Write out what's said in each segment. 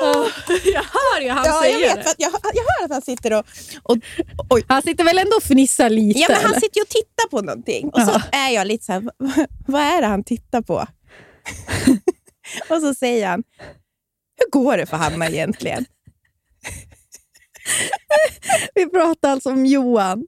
Oh, jag hör ju han ja, säger jag vet. det. Jag, jag hör att han sitter och... och oj. Han sitter väl ändå och fnissar lite? Ja, men han eller? sitter ju och tittar på någonting. Och så är jag lite så här, vad är det han tittar på? och så säger han, hur går det för Hanna egentligen? Vi pratar alltså om Johan.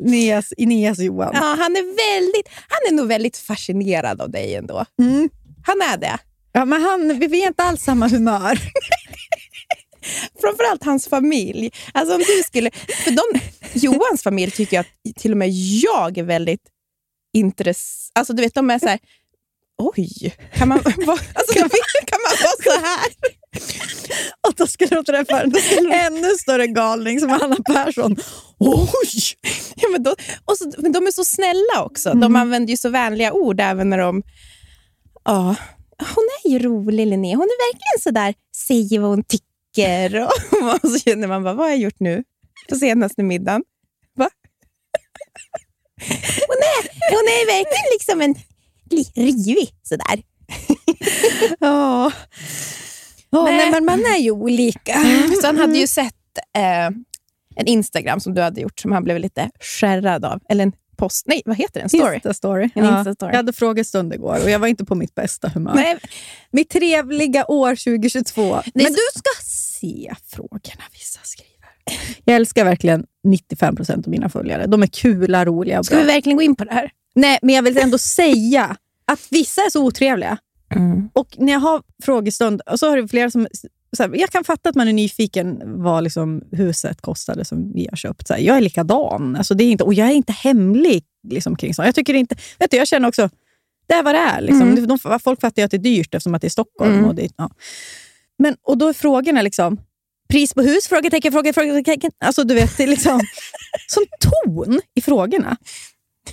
Neas, Ineas Johan. Ja, han, är väldigt, han är nog väldigt fascinerad av dig ändå. Mm. Han är det. Ja, men han, vi är inte alls samma humör. Framförallt hans familj. Alltså om du skulle, för de, Johans familj tycker jag att till och med jag är väldigt intressant. Alltså du vet, de är så här, oj, kan man, vara, alltså, kan, kan man vara så här? Och då skulle de träffa en ännu större galning som Anna Persson. Oj! Ja, men, då, och så, men de är så snälla också. De använder ju så vänliga ord även när de... Ja, hon är ju rolig Linnea. Hon är verkligen så där, säger vad hon tycker. Och, och så känner man bara, vad har jag gjort nu på senaste middagen? Va? Hon är, hon är verkligen liksom en rivig sådär. Ja. Ja, Nej. nej, men man är ju olika. Så han hade ju sett eh, en Instagram som du hade gjort som han blev lite skärrad av. Eller en post. Nej, vad heter det? En story? Insta-story. En Ja. Insta-story. Jag hade frågestund igår och jag var inte på mitt bästa humör. Nej, Mitt trevliga år 2022. Det är Men så- du ska se frågorna vissa skriver. Jag älskar verkligen 95 procent av mina följare. De är kula, roliga och ska bra. vi verkligen gå in på det här? Nej, men jag vill ändå säga att vissa är så otrevliga. Och när jag har frågestund, och så har det flera som... Här, jag kan fatta att man är nyfiken vad liksom huset kostade som vi har köpt. Så här, jag är likadan. Alltså, det är inte, och jag är inte hemlig liksom, kring sånt. Jag, tycker inte, vet du, jag känner också, det är vad det är. Liksom. De, folk fattar ju att det är dyrt eftersom att det är Stockholm. Mm. Och, det, ja. Men, och då är frågorna liksom, pris på hus? Frågetecken, frågetecken, frågetecken. Alltså, du vet, det är liksom sån ton i frågorna.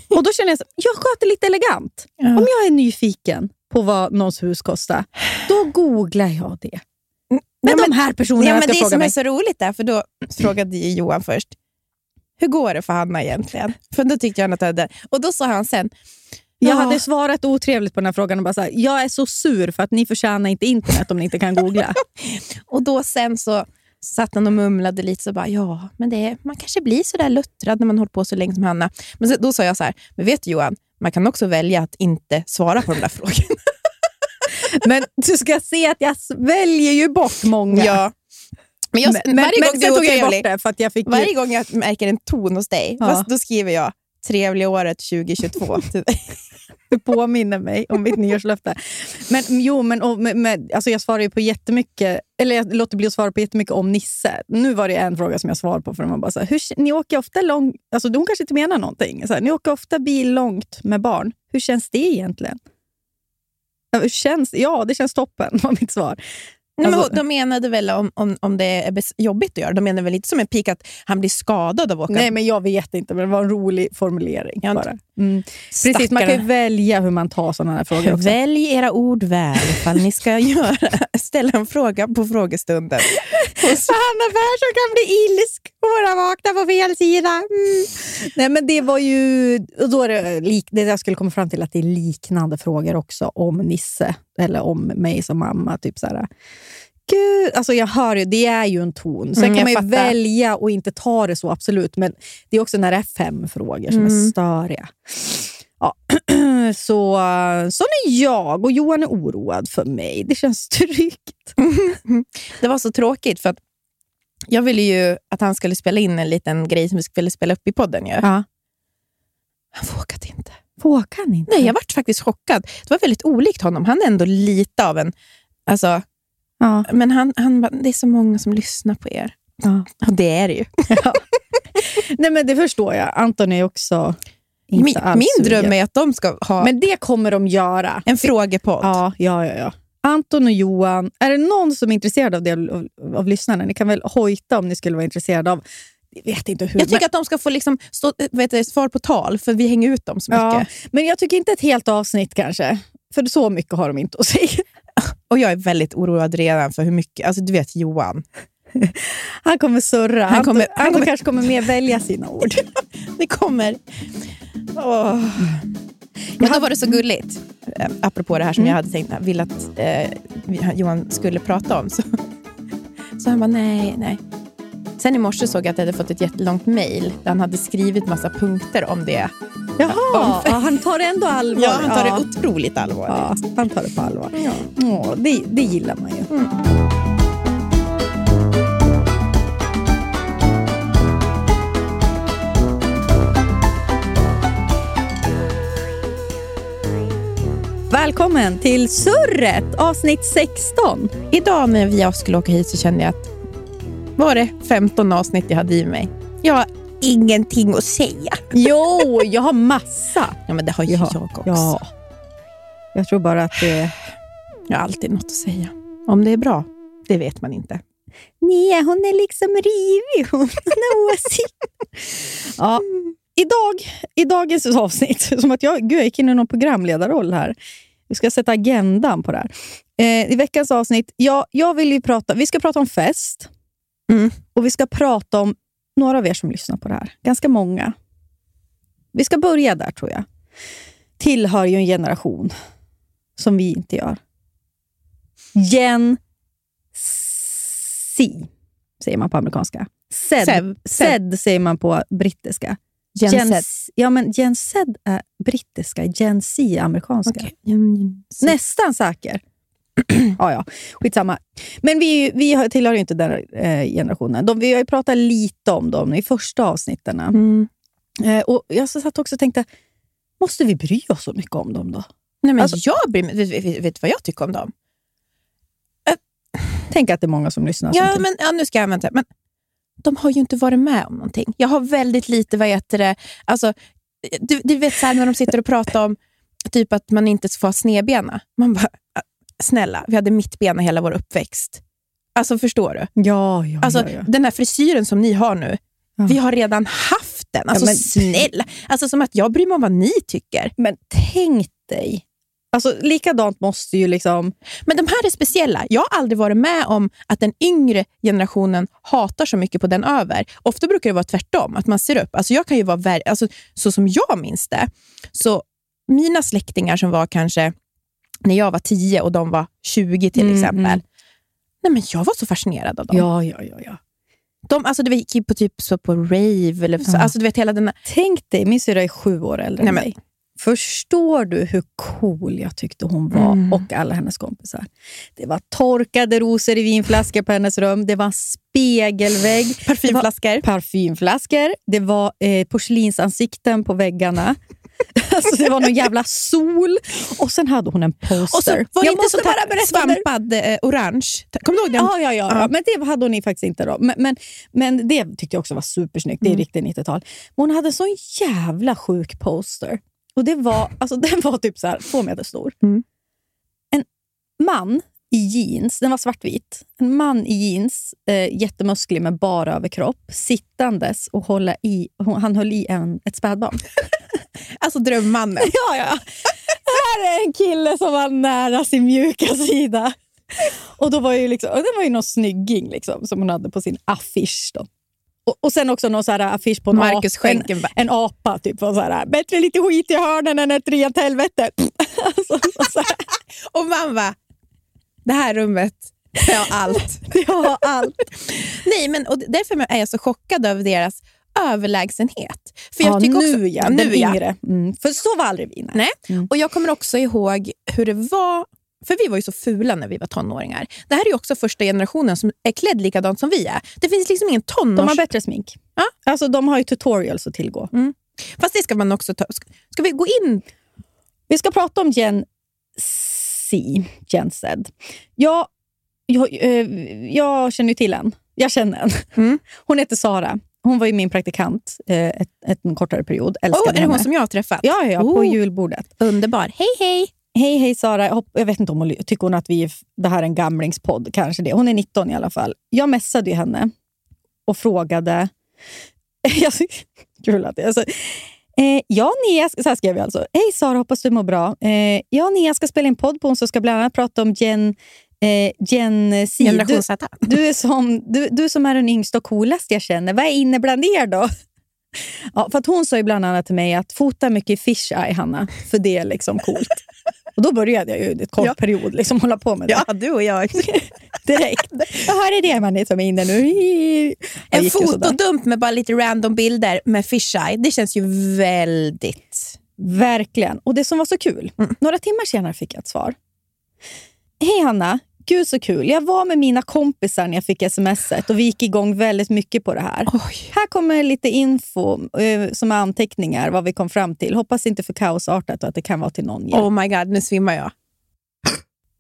Och då känner jag så, jag sköter lite elegant. Om jag är nyfiken på vad någons hus kostar, då googlar jag det. Men, Ja, de här personerna Ja, men ska det fråga som mig. är så roligt där, för då frågade ju Johan först, hur går det för Hanna egentligen? För då tyckte jag att jag hade... Och då sa han sen, Jag Ja. hade svarat otrevligt på den här frågan och bara så här, jag är så sur för att ni förtjänar inte internet om ni inte kan googla. och då sen så satt han och mumlade lite så bara, ja, men det, man kanske blir så där luttrad när man hållit på så länge som Hanna. Men så, då sa jag så här, men vet du Johan, man kan också välja att inte svara på de där frågorna. Men du ska se att jag väljer ju bort många. ja. Men, jag, men, varje, men gång du är ju otrevlig, bort det för att jag fick ju, varje gång jag märker en ton hos dig, Ja. då skriver jag trevliga året 2022 till dig. du påminner mig om mitt nyårslöfte. Men jo, men, och, med, med, alltså jag svarar ju på jättemycket, eller jag låter bli att svara på jättemycket om Nisse. Nu var det en fråga som jag svarade på, för var bara så här, hur, ni åker ofta långt, alltså hon kanske inte menar någonting. Så här, ni åker ofta bil långt med barn. Hur känns det egentligen? Känns, ja, det känns toppen, var mitt svar. Nej, men Alltså- de menade väl om, om, om det är jobbigt att göra. De menar väl inte som en pik att han blir skadad av att åka Nej, men jag vet inte, men det var en rolig formulering. Ja, bara. Mm. Precis, man kan ju välja hur man tar sådana här frågor också. Välj era ord väl ifall ni ska göra, ställa en fråga på frågestunden. Hanna Persson kan bli ilsk och vara vakna på fel sida. Mm. Nej, men det var ju... Och då är det, lik, det jag skulle komma fram till att det är liknande frågor också om Nisse eller om mig som mamma. Typ så här, Gud, alltså jag hör ju, det är ju en ton. Sen Mm, kan man ju fattar. välja och inte ta det så, absolut. Men det är också när det är fem frågor som är Mm. störiga. Ja. Så, så är jag och Johan är oroad för mig. Det känns tryggt. Det var så tråkigt för att jag ville ju att han skulle spela in en liten grej som vi skulle spela upp i podden. Ju. Ja. Han vågade inte. Vågar han inte? Nej, jag vart faktiskt chockad. Det var väldigt olikt honom. Han är ändå lite av en... Alltså, Ja. men han, han bara, det är så många som lyssnar på er. Ja. Och det är det ju. Nej, men det förstår jag. Anton är också inte Min, alls min dröm är att de ska ha Men det kommer de göra. en frågepodd. Ja, ja, ja, ja. Anton och Johan, är det någon som är intresserad av det av, av lyssnarna? Ni kan väl hojta om ni skulle vara intresserade av... Jag vet inte hur. Jag tycker men, att de ska få liksom stå, vet du, svar på tal, för vi hänger ut dem så mycket. ja, men jag tycker inte ett helt avsnitt kanske. För så mycket har de inte att säga. Och jag är väldigt oroad redan för hur mycket... Alltså du vet Johan. Han kommer surra. Han Han, kommer- han Anton kommer- kanske kommer mer välja sina ord. Det kommer... Åh. Men då var det så gulligt, eh, apropå det här som jag hade tänkt ville att eh, Johan skulle prata om. Så, så han bara, nej, nej. Sen i morse såg jag att jag hade fått ett jättelångt mejl där han hade skrivit massa punkter om det. Jaha, ja, han tar det ändå allvar. Ja, han tar ja. det otroligt Ja, allvarligt. han tar det på allvar. Ja. Åh, det, det gillar man ju. Välkommen till Surret, avsnitt 16. Idag när vi skulle åka hit så kände jag att var det 15 avsnitt jag hade i mig. Jag har ingenting att säga. Jo, jag har massa. Ja, men det har ju Ja, jag också. Ja. Jag tror bara att det... Jag har alltid något att säga. Om det är bra, det vet man inte. Nej, hon är liksom rivig. Hon har åsikt. ja. Idag, I dagens avsnitt, som att jag, gud, jag gick in i någon programledarroll här. Vi ska sätta agendan på det här. Eh, I veckans avsnitt, ja, jag vill ju prata, vi ska prata om fest. Mm. Och vi ska prata om några av er som lyssnar på det här. Ganska många. Vi ska börja där, tror jag. Tillhör ju en generation som vi inte gör. Gen C, säger man på amerikanska. Zed, Sev- Zed säger man på brittiska. Gen Z. Ja, men Gen Z är brittiska, Gen Z är amerikanska. Okej. Mm, så- Nästan säker. ja, ja, skitsamma. Men vi, vi tillhör ju inte den eh, generationen. De, vi har ju pratat lite om dem i första avsnitten. Mm. Eh, och jag satt också och tänkte, måste vi bry oss så mycket om dem då? Nej, men Alltså- jag bryr mig. Vet, vet, vad jag tycker om dem? Tänk att det är många som lyssnar. Ja, men, ja, nu ska jag använda det. Men de har ju inte varit med om någonting. Jag har väldigt lite, vad heter det, alltså, du, du vet så här, när de sitter och pratar om typ att man inte ska få ha snedbena. Man bara, "Ah, snälla, vi hade mittbena hela vår uppväxt. Alltså förstår du? ja, ja, Alltså, ja, ja. Den här frisyren som ni har nu, Ja. vi har redan haft den. Alltså men- snälla. Alltså som att jag bryr mig om vad ni tycker. Men tänk dig. Alltså, likadant måste ju liksom... Men de här är speciella. Jag har aldrig varit med om att den yngre generationen hatar så mycket på den över. Ofta brukar det vara tvärtom, att man ser upp. Alltså jag kan ju vara vär- alltså, så som jag minns det. Så mina släktingar som var kanske när jag var 10 och de var 20 till Mm, exempel. mm. Nej, men jag var så fascinerad av dem. Ja, ja, ja, ja. De, alltså, du vet, gick på typ så på rave. Eller så, Ja. alltså, du vet, hela den här, Tänk dig, min syrra är sju år äldre Nej, än men- mig. Förstår du hur cool jag tyckte hon var Mm. och alla hennes kompisar? Det var torkade rosor i vinflaskor på hennes rum. Det var spegelvägg. parfymflaskor. Parfymflaskor. Det var eh, porslinsansikten på väggarna. alltså, det var någon jävla sol. Och sen hade hon en poster. Och så var Jag inte måste bara berätta svampad eh, orange. Kommer du ihåg den? Ja, ja, ja, Ja. Men det hade hon faktiskt inte. då. Men, men, men det tyckte jag också var supersnyggt. Det är Mm. riktigt 90-tal. Men hon hade en sån jävla sjuk poster. Och det var, alltså, Den var typ så här, två meter stor. Mm. En man i jeans, den var svartvit. En man i jeans, eh, jättemusklig med bara överkropp, sittandes och hålla i, han höll i en, ett spädbarn. Alltså drömmannen. Ja, ja. Här är en kille som var nära sin mjuka sida. Och då var ju liksom, och det var ju någon snygging liksom, som hon hade på sin affisch. Då. Och, och sen också någon så här affisch på en, Marcus apa, en, en apa. Typ, och så här, Bättre lite skit i hörnen än ett rent helvete. alltså, och Och man bara, det här rummet har allt. det har allt. Nej, men och därför är jag så chockad över deras överlägsenhet. För jag ja, tycker nu också, ja, nu den yngre. Mm, för så var aldrig vi. nej. Mm. Och jag kommer också ihåg hur det var, för vi var ju så fula när vi var tonåringar. Det här är också första generationen som är klädd likadant som vi är. Det finns liksom ingen tonårs... De har bättre smink. Ja. Alltså, de har ju tutorials att tillgå. Mm. Fast det ska man också ta. Ska, ska vi gå in? Vi ska prata om Gen Gen Z. Jag, jag, eh, jag känner ju till en. Jag känner en. Mm. Hon heter Sara. Hon var ju min praktikant eh, ett, ett, en kortare period. Oh, Älskade är det henne. hon som jag har träffat? Ja, ja, på Oh. julbordet. Underbar. Hej, hej! Hej, hej Sara. Jag, hopp, jag vet inte om hon tycker hon att vi, det här är en gamlingspodd. Kanske det. Hon är 19 i alla fall. Jag messade ju henne och frågade... Kul att alltså, eh, Jag Nia, så här skrev jag alltså. Hej Sara, hoppas du mår bra. Eh, jag och Nia ska spela in podd på onsdag och ska bland annat prata om Gen, eh, Gen Z. Generation Du, Z. du, är som, du, du som är den yngsta och coolaste jag känner, vad är inne bland er då? Ja, för att hon sa ju bland annat till mig att fota mycket fish eye, Hanna, för det är liksom coolt. Och då började jag ju ett kort Ja. period liksom hålla på med det Ja, du och jag. direkt. Jaha, är det man är som är inne nu? En fotodump med bara lite random bilder med fisheye. Det känns ju väldigt... Verkligen. Och det som var så kul, några timmar senare fick jag ett svar. Hej Hanna, gud så kul. Jag var med mina kompisar när jag fick smset och vi gick igång väldigt mycket på det här. Oj. Här kommer lite info eh, som är anteckningar, vad vi kom fram till. Hoppas inte för kaosartat och att det kan vara till någon hjälp. Oh my god, nu svimmar jag.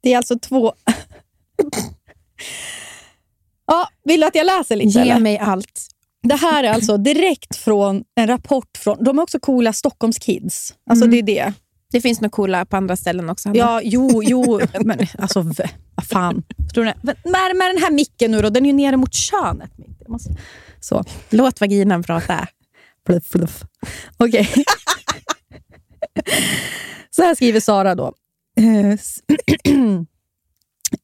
Det är alltså två... ja, vill du att jag läser lite? Ge eller? mig allt. Det här är alltså direkt från en rapport från... De är också coola Stockholms kids. Alltså Mm. det är det. Det finns nog coola på andra ställen också. Hanna. Ja, jo, jo. men alltså, vad fan. Tror ni, med, med den här micken nu då, den är ju nere mot könet. Måste, så. Låt vaginan prata. Pluff, pluff. Okej. så här skriver Sara då. Eh,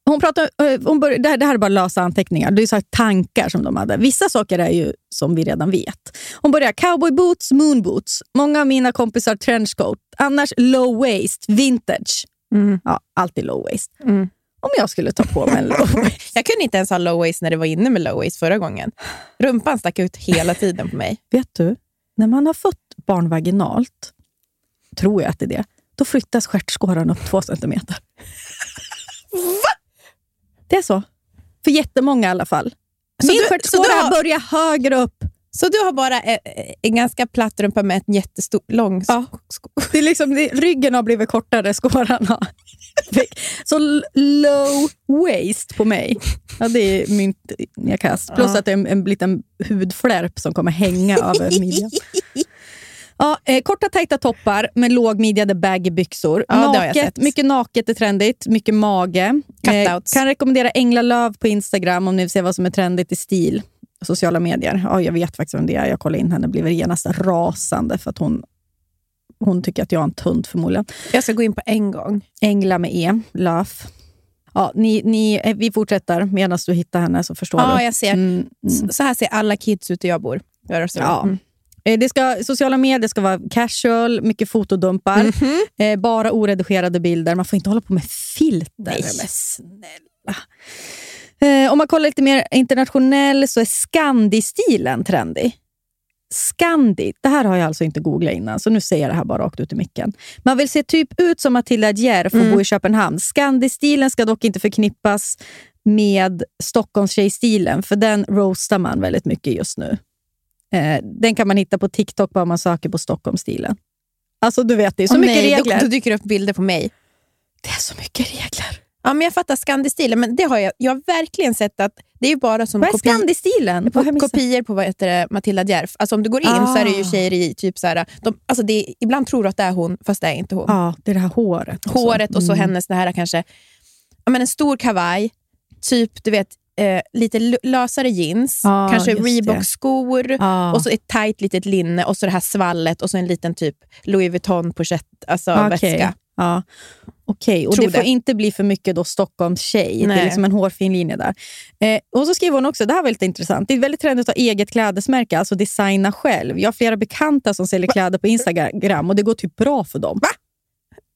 Hon pratar, eh, hon bör, det, här, det här är bara lösa anteckningar. Det är så här tankar som de hade. Vissa saker är ju som vi redan vet. Hon börjar cowboy boots, moon boots. Många av mina kompisar trenchcoat. Annars low waist, vintage. Mm. Ja, alltid low waist. Mm. Om jag skulle ta på mig en low waist. Jag kunde inte ens ha low waist när det var inne med low waist förra gången. Rumpan stack ut hela tiden på mig. Vet du, när man har fått barn vaginalt, tror jag att det är det, då flyttas stjärtskåran upp två centimeter. Va? Det är så. För jättemånga i alla fall. Så Min stjärtskåra har- börjar högre upp. Så du har bara en, en ganska platt rumpa med en jättestor, lång Ja. Det är liksom, det, ryggen har blivit kortare, skåran har Så low waist på mig. Ja, det är myntkast. Plus Ja. att det är en, en liten hudflärp som kommer hänga över midjan. Ja, eh, korta tajta toppar med lågmidjade baggy byxor. Ja, jag naket, mycket naket är trendigt, mycket mage. Eh, Cutouts. kan rekommendera Engla Löv på Instagram om ni vill se vad som är trendigt i stil. Sociala medier. Ja, jag vet faktiskt vem det är. Jag kollade in henne blev genast rasande för att hon, hon tycker att jag är en tunt förmodligen. Jag ska gå in på en gång. Engla med E, Löf. Ja, ni, ni, eh, vi fortsätter medan du hittar henne så förstår Ja, du. jag ser. Mm, mm. Så- här ser alla kids ut där jag bor. Så. Ja. Mm. Eh, Det ska, sociala medier ska vara casual, mycket fotodumpar, Mhm. eh, bara oredigerade bilder. Man får inte hålla på med filter. Nej. Men snälla. Eh, om man kollar lite mer internationell så är Scandi-stilen trendig. Scandi, det här har jag alltså inte googlat innan, så nu säger jag det här bara rakt ut i micken. Man vill se typ ut som Matilda Djerf och Mm. bo i Köpenhamn. Scandi-stilen ska dock inte förknippas med Stockholmstjejstilen, för den roastar man väldigt mycket just nu. Eh, den kan man hitta på TikTok bara man söker på Stockholmsstilen. Alltså du vet, det är så Åh, mycket nej, regler. Då, då dyker det upp bilder på mig. Det är så mycket regler. Ja, men jag fattar Scandi-stilen, men det har jag, jag har verkligen sett att det är ju bara som Vad är kopi, Scandi-stilen? På, kopior på vad heter det, Matilda Djerf. Alltså om du går in så är det ju Ah. tjejer i typ så här, de, alltså det är, ibland tror du att det är hon, fast det är inte hon. Ja, det är det här håret. och så. Håret och så Mm. hennes det här kanske, ja, men en stor kavaj, typ du vet eh, lite lösare jeans, Ja, kanske det. Reebok-skor Ja. och så ett tight litet linne och så det här svallet och så en liten typ Louis Vuitton pochett, alltså Okej. väska. Ja. Okej, och Tror det får det. inte bli för mycket då Stockholms tjej. Det är Nej. liksom en hårfin linje där. Eh, och så skriver hon också, det här var lite intressant, det är väldigt trendigt att ha eget klädesmärke, alltså designa själv. Jag har flera bekanta som säljer kläder på Instagram och det går typ bra för dem.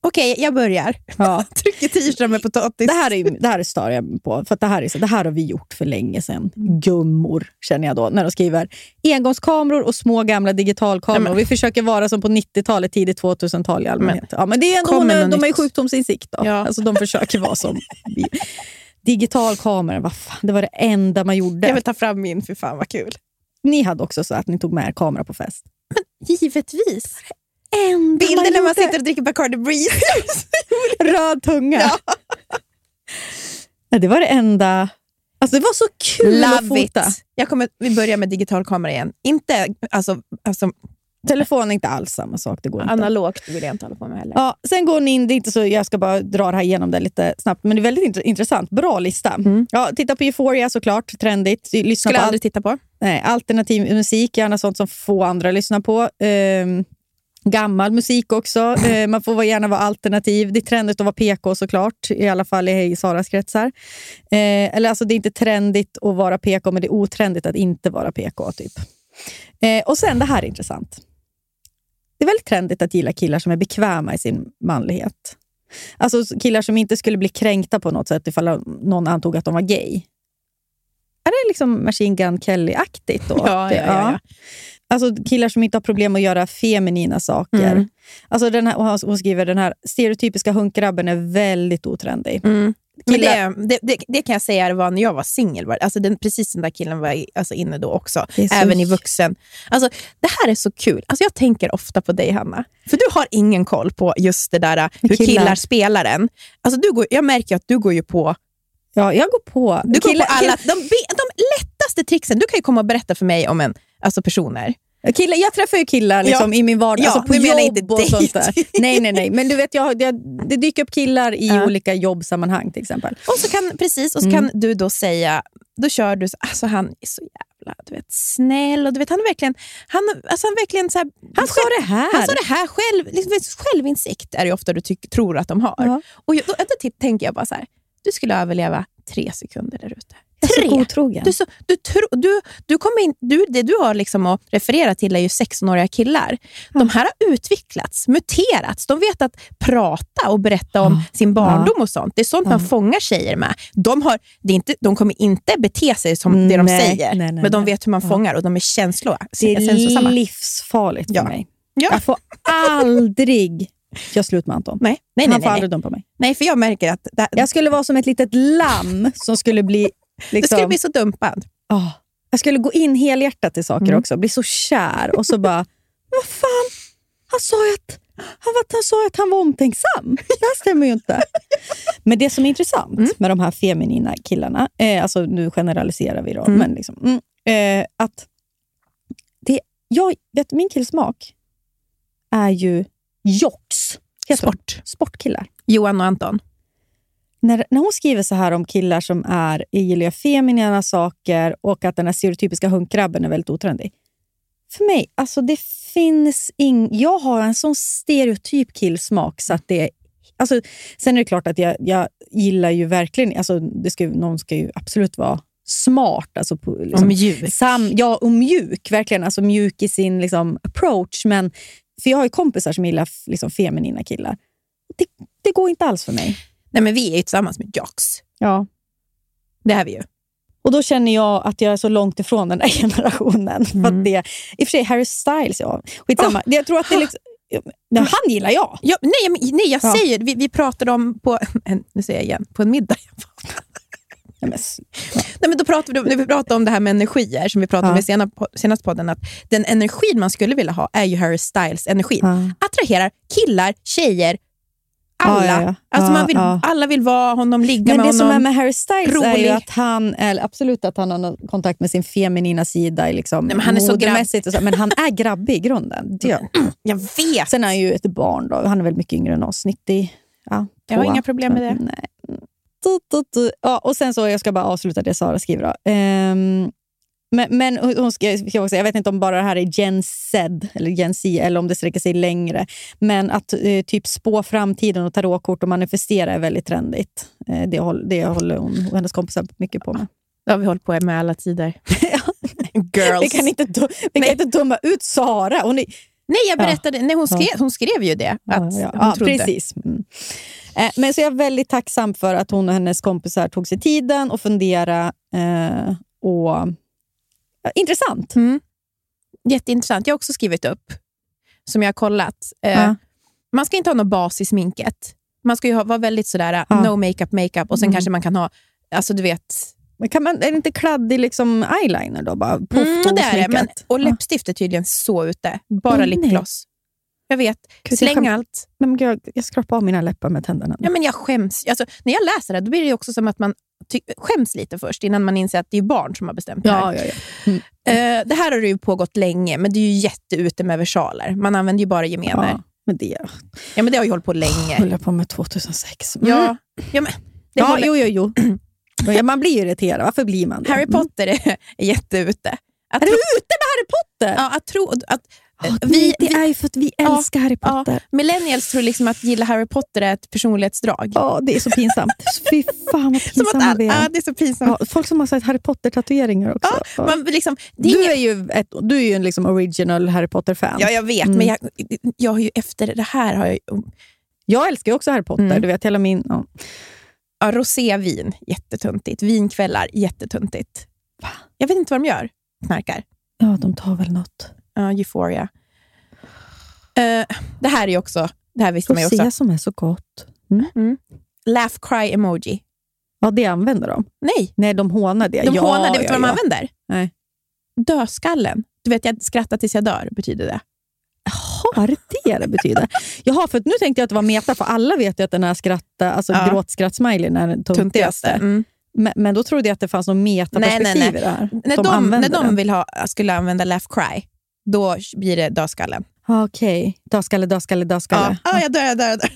Okej, jag börjar. Ja. Trycker t-shirt med potatis. Det här, är, det här är stör jag på, för det, här är så, det här har vi gjort för länge sedan. Gummor, känner jag då, när de skriver engångskameror och små gamla digitalkameror. Nej, men- Vi försöker vara som på 90-talet, tidigt 2000-tal i allmänhet. Ja, men det är ändå, hon, de har ju sjukdomsinsikt. Då. Ja. Alltså, de försöker vara som vi. Digitalkameror, vad fan, det var det enda man gjorde. Jag vill ta fram min, för fan vad kul. Ni hade också så att ni tog med er kamera på fest. givetvis. Enda Bilder när man sitter och dricker Bacardi Breeze. Röd tunga. Ja. det var det enda. Alltså det var så kul att Love it. fota. Jag kommer, vi börjar med digitalkamera igen. Inte alltså, alltså, Telefon är inte alls samma sak. Det går inte. analogt vill jag inte hålla på med heller. Ja, sen går ni in, det är inte så, jag ska bara dra det här igenom det lite snabbt, men det är väldigt int- intressant. Bra lista. Ja, titta på Euphoria såklart, trendigt. Lyssna Skulle på aldrig titta på. Nej, alternativ musik, gärna sånt som få andra lyssnar på. Ehm, gammal musik också. Ehm, man får gärna vara alternativ. Det är trendigt att vara PK såklart, i alla fall i Saras kretsar. Ehm, eller alltså, det är inte trendigt att vara PK, men det är otrendigt att inte vara PK. typ. Ehm, och sen, det här är intressant. Det är väldigt trendigt att gilla killar som är bekväma i sin manlighet. Alltså killar som inte skulle bli kränkta på något sätt ifall någon antog att de var gay. Är det liksom Machine Gun Kelly-aktigt då? Ja, ja, ja, ja. Alltså killar som inte har problem att göra feminina saker. Mm. Alltså den här, hon- skriver den här stereotypiska hunkgrabben är väldigt otrendig. Mm. Det, det, det, det kan jag säga var när jag var singel. Alltså den, precis den där killen var i- alltså inne då också. Även i vuxen. Alltså, det här är så kul. Alltså, jag tänker ofta på dig, Hanna. För du har ingen koll på just det där hur Killar. killar, spelar den. Alltså, du går, jag märker att du går ju på, Ja, jag går på... du går killar, på alla, de, de lättaste tricksen. Du kan ju komma och berätta för mig om en, alltså personer. Killar, jag träffar ju killar liksom, Ja. i min vardag, Ja, alltså på menar jobb inte och sånt där. Nej, nej, nej. Men du vet, jag, jag, det dyker upp killar i Ja. olika jobbsammanhang till exempel. Och så kan, precis, och så Mm. kan du då säga, då kör du, så- alltså han är så jävla du vet, snäll och du vet, han är verkligen, han, alltså han verkligen så här, Han sa det här. Han sa det här själv, liksom, självinsikt är det ofta du tyck, tror att de har. Ja. Och jag- då, då tänker jag bara så här, du skulle överleva tre sekunder där ute. Jag är så Tre! godtrogen. Du, så, du, tro, du, du kommer in, du, det du har liksom att referera till är ju 16-åriga killar. De här har utvecklats, muterats. De vet att prata och berätta om sin barndom och sånt. Det är sånt man fångar tjejer med. De, har, det inte, de kommer inte bete sig som det de Nej, säger, nej, nej, men de vet hur man fångar och de är känslor, det är livsfarligt för Ja. mig. Ja. Jag får aldrig göra slut med Anton. Nej, nej, Han nej. får nej. aldrig dumpa mig. nej, för jag märker att det, Jag skulle vara som ett litet lamm som skulle bli... du Liksom, skulle bli så dumpad. Ah. jag skulle gå in helhjärtat i saker Mm. också, bli så kär och så bara, vad fan, han sa ju att han, var, han, sa att han var omtänksam. Det här stämmer ju inte. Men det som är intressant Mm. med de här feminina killarna, eh, alltså nu generaliserar vi då, Mm. men liksom, mm, eh, att det, jag, vet, min killsmak är ju jocks. Sport. Sportkillar. Johan och Anton. När, när hon skriver så här om killar som är gillar feminina saker och att den här stereotypiska hunkgrabben är väldigt otrendig. För mig, alltså det finns ing, Jag har en sån stereotyp killsmak så att det Alltså, sen är det klart att jag, jag gillar ju verkligen... Alltså, det ska, någon ska ju absolut vara smart. Alltså på, liksom, Och mjuk. Sam, ja, och mjuk. Verkligen. Alltså mjuk i sin liksom, approach. Men, för jag har ju kompisar som gillar liksom, feminina killar. Det, det går inte alls för mig. Nej, men vi är ju tillsammans med Jocks. Ja. Det är vi ju. Och då känner jag att jag är så långt ifrån den där generationen. För att det, I och för sig, Harry Styles, ja. Skitsamma. Det, jag tror att det liksom, ja, han gillar jag. Ja, nej, men- nej, jag Ja. säger, vi, vi pratade om på, en, nu säger jag igen, på en middag. Nej, men, s- Nej, men då pratade vi, vi pratade om det här med energier, som vi pratade om Ja. i sena, senaste podden, att den energin man skulle vilja ha är ju Harry Styles-energin. Ja. Attraherar killar, tjejer, alla. Ja, ja, ja. Alltså man vill, ja. Alla vill vara honom, ligga Men med det som honom. är med Harry Styles är ju rolig. att han, eller absolut att han har kontakt med sin feminina sida, liksom, Nej, men han är så och så, men han är grabbig i grunden. Det. Jag vet. Sen är han ju ett barn, då. han är väl mycket yngre än oss, 90. Ja, Jag har inga problem med det. Nej. Ja, och sen så, jag ska bara avsluta det Sara skriver. Då. Men, men hon skrev, också, jag vet inte om bara det här är Gen Z, eller Gen Z, eller om det sträcker sig längre. Men att eh, typ spå framtiden och tarotkort och manifestera är väldigt trendigt. Eh, det, håll, det håller hon och hennes kompisar mycket på med. Det har vi hållit på med alla tider. Vi Girls. kan inte, do- vi kan inte döma ut Sara. Hon är, Nej, jag berättade, nej, hon, skrev, hon skrev ju det. Att Ja, ja. hon ja, precis. Mm. Eh, men så jag är väldigt tacksam för att hon och hennes kompisar tog sig tiden att fundera. Eh, och, ja, intressant. Mm. Jätteintressant. Jag har också skrivit upp, som jag har kollat. Eh, Ja. Man ska inte ha någon bas i sminket. Man ska ju ha, vara väldigt sådär, Ja. no makeup, makeup och sen Mm. kanske man kan ha, alltså du vet, Men kan man, är det inte kladdig liksom eyeliner då? Bara puff Mm, det är det. Men, och läppstift är tydligen så ute. Bara nej. lipgloss. Jag vet. Gud, Släng jag allt. Men jag, jag skrapar av mina läppar med tänderna. Ja, men jag skäms. Alltså, när jag läser det då blir det också som att man skäms lite först innan man inser att det är barn som har bestämt det här. ja, ja, ja. Eh, det här har ju pågått länge, men det är ju jätteute med versaler. Man använder ju bara gemener. ja. Men det Ja, men det har ju hållit på länge. jag på med 2006. Mm. Ja, ja, men det ja håller. jo, jo, jo. Ja, man blir irriterad. Varför blir man det? Harry Mm. Potter är, är jätteute. Att Är du ute med Harry Potter? ja, att tro att Åh, vi, det vi, är ju för att vi Ja, älskar Harry ja, Potter. millennials tror liksom att gilla Harry Potter är ett personlighetsdrag. Ja, det är så pinsamt. Fy fan vad Som att pinsamma all, vi är. ja, det är så pinsamt. Ja, folk som har sagt Harry Potter-tatueringar också. Ja, Ja. man liksom, är Du är ju, ett, du är ju en liksom original Harry Potter-fan. Ja, jag vet, Mm. men jag, jag har ju efter det här har jag, Jag älskar ju också Harry Potter. Mm. Du vet, hela min... Ja. ja, rosévin, jättetuntigt. Vinkvällar, jättetuntigt. Jag vet inte vad de gör. Knarkar. ja, de tar väl något. Ja, euphoria. Eh, det här är också, det här visste man ju också. Som är så gott. Laugh cry emoji. Ja, det använder de. Nej, Nej, de hånar det. de ja, hånar det. Vet du vad de använder? Nej. Dödskallen. Du vet, jag skrattar tills jag dör, betyder det. Jaha, är det det betyder? Jaha, för nu tänkte jag att det var meta, för alla vet ju att den här skratta, alltså Ja. gråtskratt-smileyn är den töntigaste. Mm. Men, men då trodde jag att det fanns något metaperspektiv Nej, nej, nej. i det här. När de, när använder de den. vill ha, skulle använda laugh cry, då blir det dödskallen. Ah, Okej, dödskalle, dödskalle, Ja, dödskalle. ah, jag dör, jag dör, jag dör.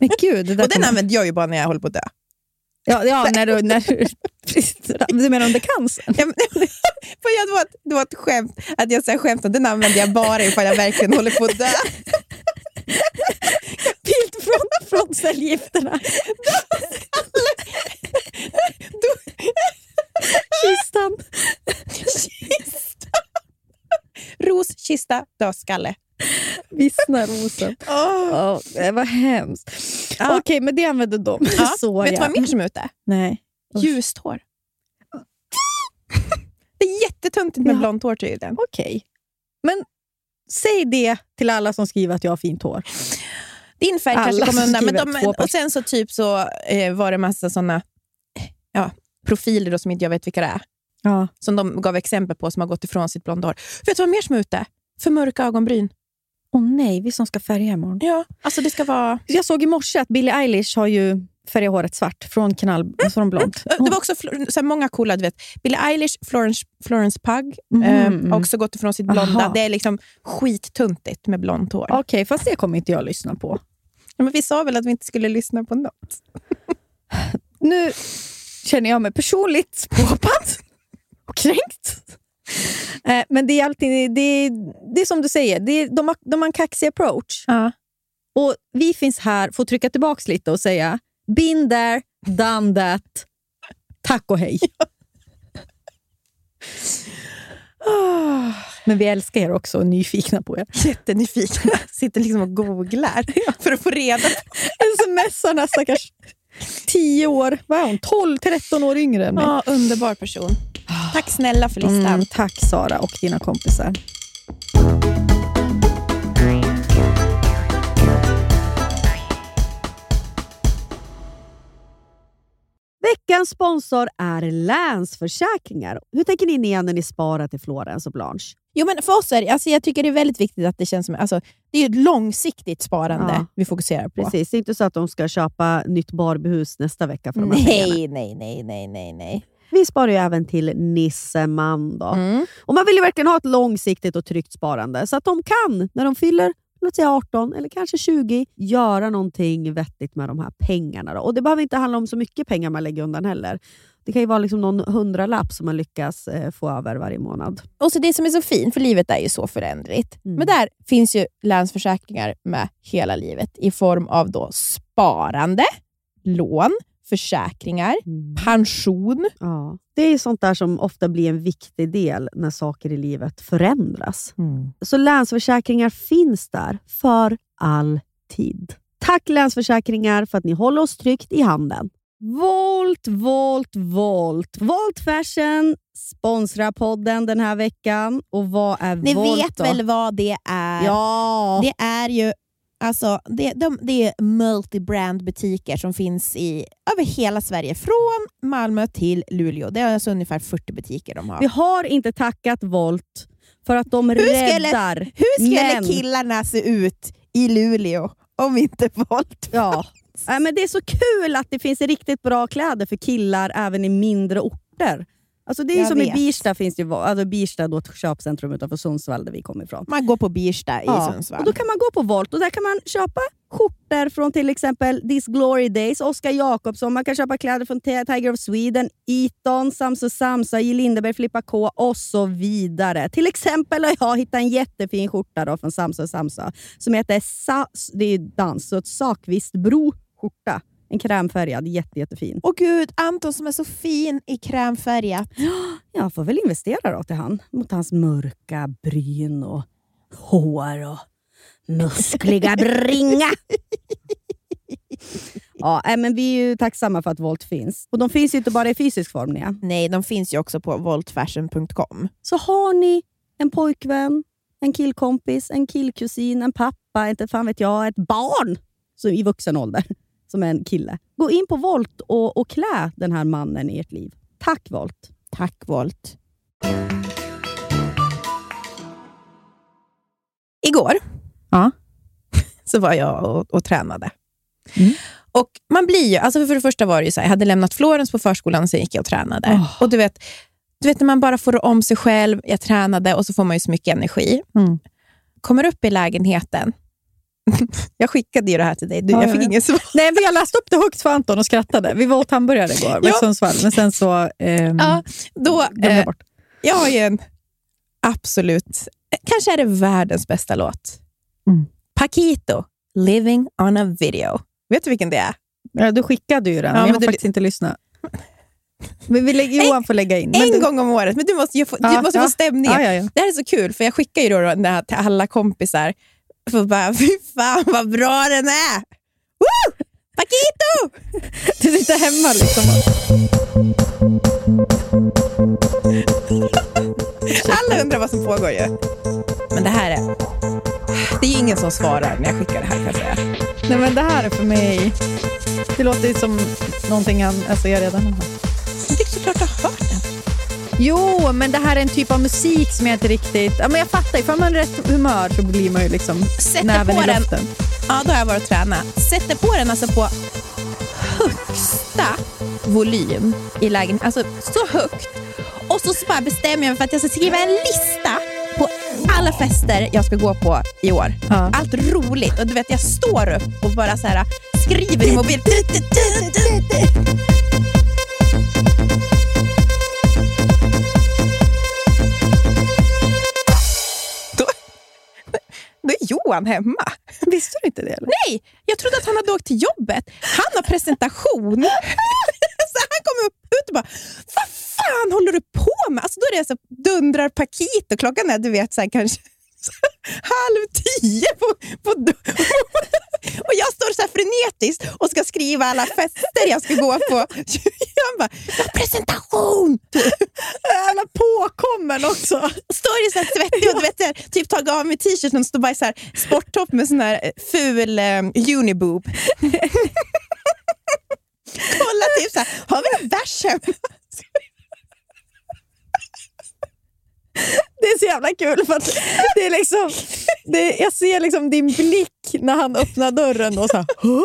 Men gud, Och den kommer- använder jag ju bara när jag håller på att dö. Ja, ja när du, när du, du menar under cancern? Ja, men, det, var ett, det var ett skämt, att jag skämt, och den använder jag bara ifall jag verkligen håller på att dö. Bild från, från cellgifterna. Kistan. Kista. Ros, kista, dödskalle. Vissna rosen. Oh. Oh, det var hemskt. Ja. Okej, men det använder de. Ja, Så vet du vad mer som är? Nej. Ljust hår. Det är jättetöntigt med Ja. blont hår tydligen. Okej. Men säg det till alla som skriver att jag har fint hår. Din färg Alla kanske kommer undan. Men de, och sen så typ så eh, var det massa såna ja, profiler då som inte jag vet vilka det är. Ja. Som de gav exempel på som har gått ifrån sitt blonda hår. Vet du vad mer som är ute? För mörka ögonbryn. Åh nej, vi som ska färga imorgon. Ja, alltså det ska vara... Jag såg i morse att Billie Eilish har ju färgat håret svart från, knall, från blont. Det var också så många coola, du vet. Billie Eilish, Florence, Florence Pug, Mhm, eh, mm. också gått ifrån sitt blonda. Aha. Det är liksom skittuntigt med blont hår. Okej, fast det kommer inte jag lyssna på. Ja, men vi sa väl att vi inte skulle lyssna på något? Nu känner jag mig personligt påhoppad kränkt. Eh, Men det är alltid det är, det är som du säger, det är, de, har, de har en kaxig approach. Ja. Och Vi finns här för att trycka tillbaka lite och säga been there, done that, tack och hej. Oh, Men vi älskar er också och är nyfikna på er. jättenyfikna. Sitter liksom och googlar för att få reda på. Smsar här stackars 10 år, vad är hon? 12, 13 år yngre än mig. Ja, underbar person. Tack snälla för listan. Mm, tack Sara och dina kompisar. Veckans sponsor är Länsförsäkringar. Hur tänker ni när ni sparar till Florens och Blanche? Jo, men för oss är det, alltså jag tycker det är väldigt viktigt att det känns som... Alltså, det är ett långsiktigt sparande Ja. vi fokuserar på. Precis, det är inte så att de ska köpa nytt Barbiehus nästa vecka för de här pengarna. Nej, nej, nej, nej, nej, nej. Vi sparar ju även till Nisseman. Då. Mm. Och man vill ju verkligen ha ett långsiktigt och tryggt sparande så att de kan, när de fyller låt säga 18 eller kanske 20, göra någonting vettigt med de här pengarna. Då. Och Det behöver inte handla om så mycket pengar man lägger undan heller. Det kan ju vara liksom någon hundralapp som man lyckas eh, få över varje månad. Och så det som är så fint, för livet är ju så föränderligt. Mm. Men där finns ju Länsförsäkringar med hela livet i form av då sparande, lån, försäkringar, pension. Ja. Det är sånt där som ofta blir en viktig del när saker i livet förändras. Så Länsförsäkringar finns där för alltid. Tack Länsförsäkringar för att ni håller oss tryggt i handen. Volt, Volt, Volt. Volt Fashion sponsrar podden den här veckan. Och vad är Ni Volt vet då? väl vad det är? Ja! Det är ju Alltså, det, de, det är multibrand-butiker som finns i, över hela Sverige, från Malmö till Luleå. Det är alltså ungefär 40 butiker de har. Vi har inte tackat Volt för att de Hur skulle- räddar Hur skulle men- killarna se ut i Luleå om inte Volt Ja. Nej, men det är så kul att det finns riktigt bra kläder för killar även i mindre orter. Alltså det är Jag som i vet. Birsta, finns det ju, alltså Birsta då ett köpcentrum utanför Sundsvall där vi kommer ifrån. Man går på Birsta i Ja, Sundsvall. Och då kan man gå på Volt och där kan man köpa skjortor från till exempel This Glory Days, Oscar Jakobsson, man kan köpa kläder från Ti- Tiger of Sweden, Eton, Samso Samsa, J. Lindeberg, Filippa K och så vidare. Till exempel har jag hittat en jättefin skjorta då från Samso Samsa som heter Sa- det är dans, så ett Sakvistbro skjorta. En krämfärgad, jätte, jättefin. Åh gud, Anton som är så fin i krämfärgat. Jag får väl investera då till han, mot hans mörka bryn och hår och muskliga bringa. Ja, nej, men vi är ju tacksamma för att Volt finns. Och de finns ju inte bara i fysisk form. Nia. Nej, de finns ju också på voltfashion.com. Så har ni en pojkvän, en killkompis, en killkusin, en pappa, inte fan vet jag, ett barn så i vuxen ålder som är en kille. Gå in på Volt och, och klä den här mannen i ert liv. Tack Volt! Tack Volt. Igår Ja. så var jag och, och tränade. Mm. Och man blir ju, alltså för det första var det så här, jag hade lämnat Florens på förskolan sen gick jag och tränade. Oh. Och du vet, du vet när man bara får om sig själv, jag tränade och så får man ju så mycket energi. Mm. Kommer upp i lägenheten. jag skickade ju det här till dig, du, Ja, jag ja, fick ja. inget svar. Nej, men jag läste upp det högt för Anton och skrattade. Vi var åt hamburgare igår Ja. Sundsvall, men sen så ehm, Ja, då, glömde jag eh, bort. Jag har ju en absolut, kanske är det världens bästa låt. Mm. Paquito, Living on a video. Vet du vilken det är? Ja, du skickade ju den, Ja, men jag har det- faktiskt inte lyssnat. Men vi lägger, Johan får lägga in. En du, gång om året, men du måste, ju få, Ja, du måste ja. få stämningen. Ja. Det här är så kul, för jag skickar ju då här till alla kompisar. För bara, fy fan vad bra den är! Woo! Paquito! Du sitter hemma liksom. Alla undrar vad som pågår ju. Men det här är... Det är ingen som svarar när jag skickar det här kan jag säga. Nej, men det här är för mig... Det låter ju som någonting han, alltså jag redan har hört. Det är såklart jag har hört. Jo, men det här är en typ av musik som jag inte riktigt... Ja, men jag fattar, ifall man är rätt humör så blir man ju liksom Sätter näven på i den. luften. Ja, då har jag varit och tränat. Sätter på den alltså på högsta volym i lägenheten. Alltså så högt. Och så, så bara bestämmer jag mig för att jag ska skriva en lista på alla fester jag ska gå på i år. Ja. Allt roligt. Och du vet, jag står upp och bara så här, skriver i mobilen. Johan hemma. Visste du inte det? Eller? Nej, jag trodde att han hade åkt till jobbet. Han har presentation. så han kom upp ut och bara, vad fan håller du på med? Alltså då är det så dundrar paket och klockan är du vet så här, kanske halv tio. På, på, och jag står så här frenetiskt och ska skriva alla fester jag ska gå på. Jag bara, jag har presentation! Jävla påkommen också! Står ju så här svettig och du vet, här, typ tagit av mig t-shirten och står bara i så här sporttopp med sån här eh, ful eh, uniboob. Kolla typ så här, har vi någon bärs hemma? Det är så jävla kul för att det är liksom, det, jag ser liksom din blick när han öppnar dörren och så här, "Hå?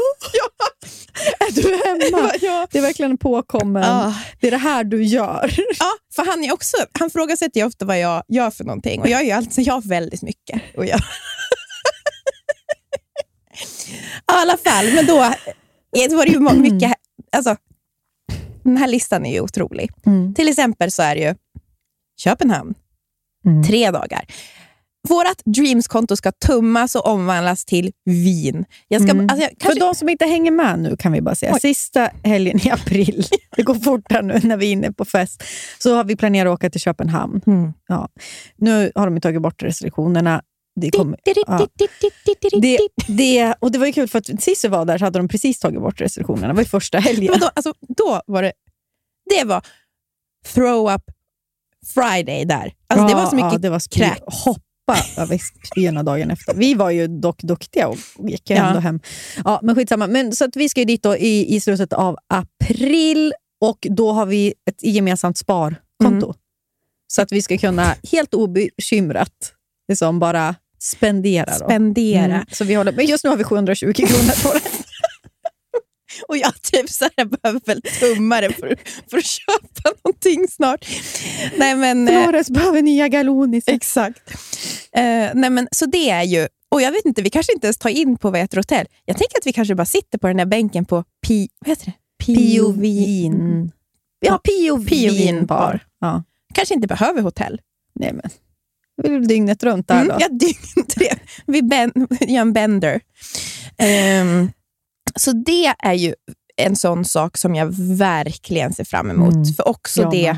Är du hemma? Ja. Det är verkligen en påkommen. Ja. Det är det här du gör. Ja, för han, är också, han frågasätter ju ofta vad jag gör för någonting och jag gör, alltså, jag har väldigt mycket att göra. I alla fall, men då eh, det var det ju mycket... Alltså, den här listan är ju otrolig. Till exempel så är det ju Köpenhamn, Mm. tre dagar. Vårt Dreams-konto ska tummas och omvandlas till. Jag ska, Mm. alltså, jag, För kanske, de som inte hänger med nu kan vi bara säga, Oj. sista helgen i april, det går fort här nu när vi är inne på fest, så har vi planerat att åka till Köpenhamn. Mm. Ja. Nu har de tagit bort restriktionerna. Det, kommer, ja. det, det, och det var ju kul för att sist vi var där så hade de precis tagit bort restriktionerna. Det var ju första helgen. Men då, alltså, då var det... Det var throw up Friday där. Alltså, det var så mycket ja, det var kräk. Hoppa över spyorna dagen efter. Vi var ju dock duktiga och gick ju Ja. ändå hem. Ja, men skitsamma. Men, så att vi ska ju dit då i, i slutet av april och då har vi ett gemensamt sparkonto. Mm. Så att vi ska kunna helt obekymrat liksom bara spendera. Då. Spendera. Mm. Så vi håller, men just nu har vi 720 kronor på det. Och jag typ så här, behöver väl tummare för, för att köpa någonting snart. Nej, men, eh, Flores behöver nya galonis. exakt. Eh, nej, men, så det är ju, och jag vet inte, vi kanske inte ens tar in på vad heter hotell. Jag tänker att vi kanske bara sitter på den här bänken på Pi, vad heter det? Piovin. Ja, Piovin Piovin bar. Ja. Kanske inte behöver hotell. Nej, men. Väl dygnet runt där Mm, då. ja, dygn tre. Vi ben, gör en bender. Ehm, så det är ju en sån sak som jag verkligen ser fram emot. Mm. För också Jag det,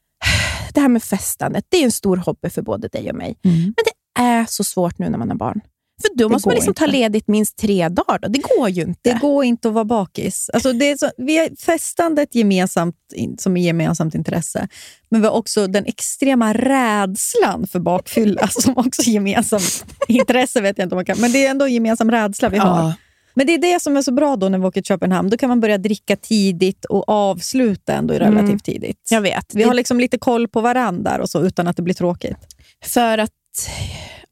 det här med festandet, det är en stor hobby för både dig och mig. Mm. Men det är så svårt nu när man har barn. För då Det måste man liksom ta ledigt minst tre dagar. Då. Det går ju inte. Det går inte att vara bakis. Alltså det är så, vi har festandet gemensamt, som är gemensamt intresse, men vi har också den extrema rädslan för bakfylla som också är gemensamt intresse. vet jag inte om man kan, men det är ändå en gemensam rädsla vi har. Ja. Men det är det som är så bra då när vi åker till Köpenhamn. Då kan man börja dricka tidigt och avsluta ändå relativt Mm. tidigt. Jag vet. Vi har liksom lite koll på varandra och så, utan att det blir tråkigt. För att,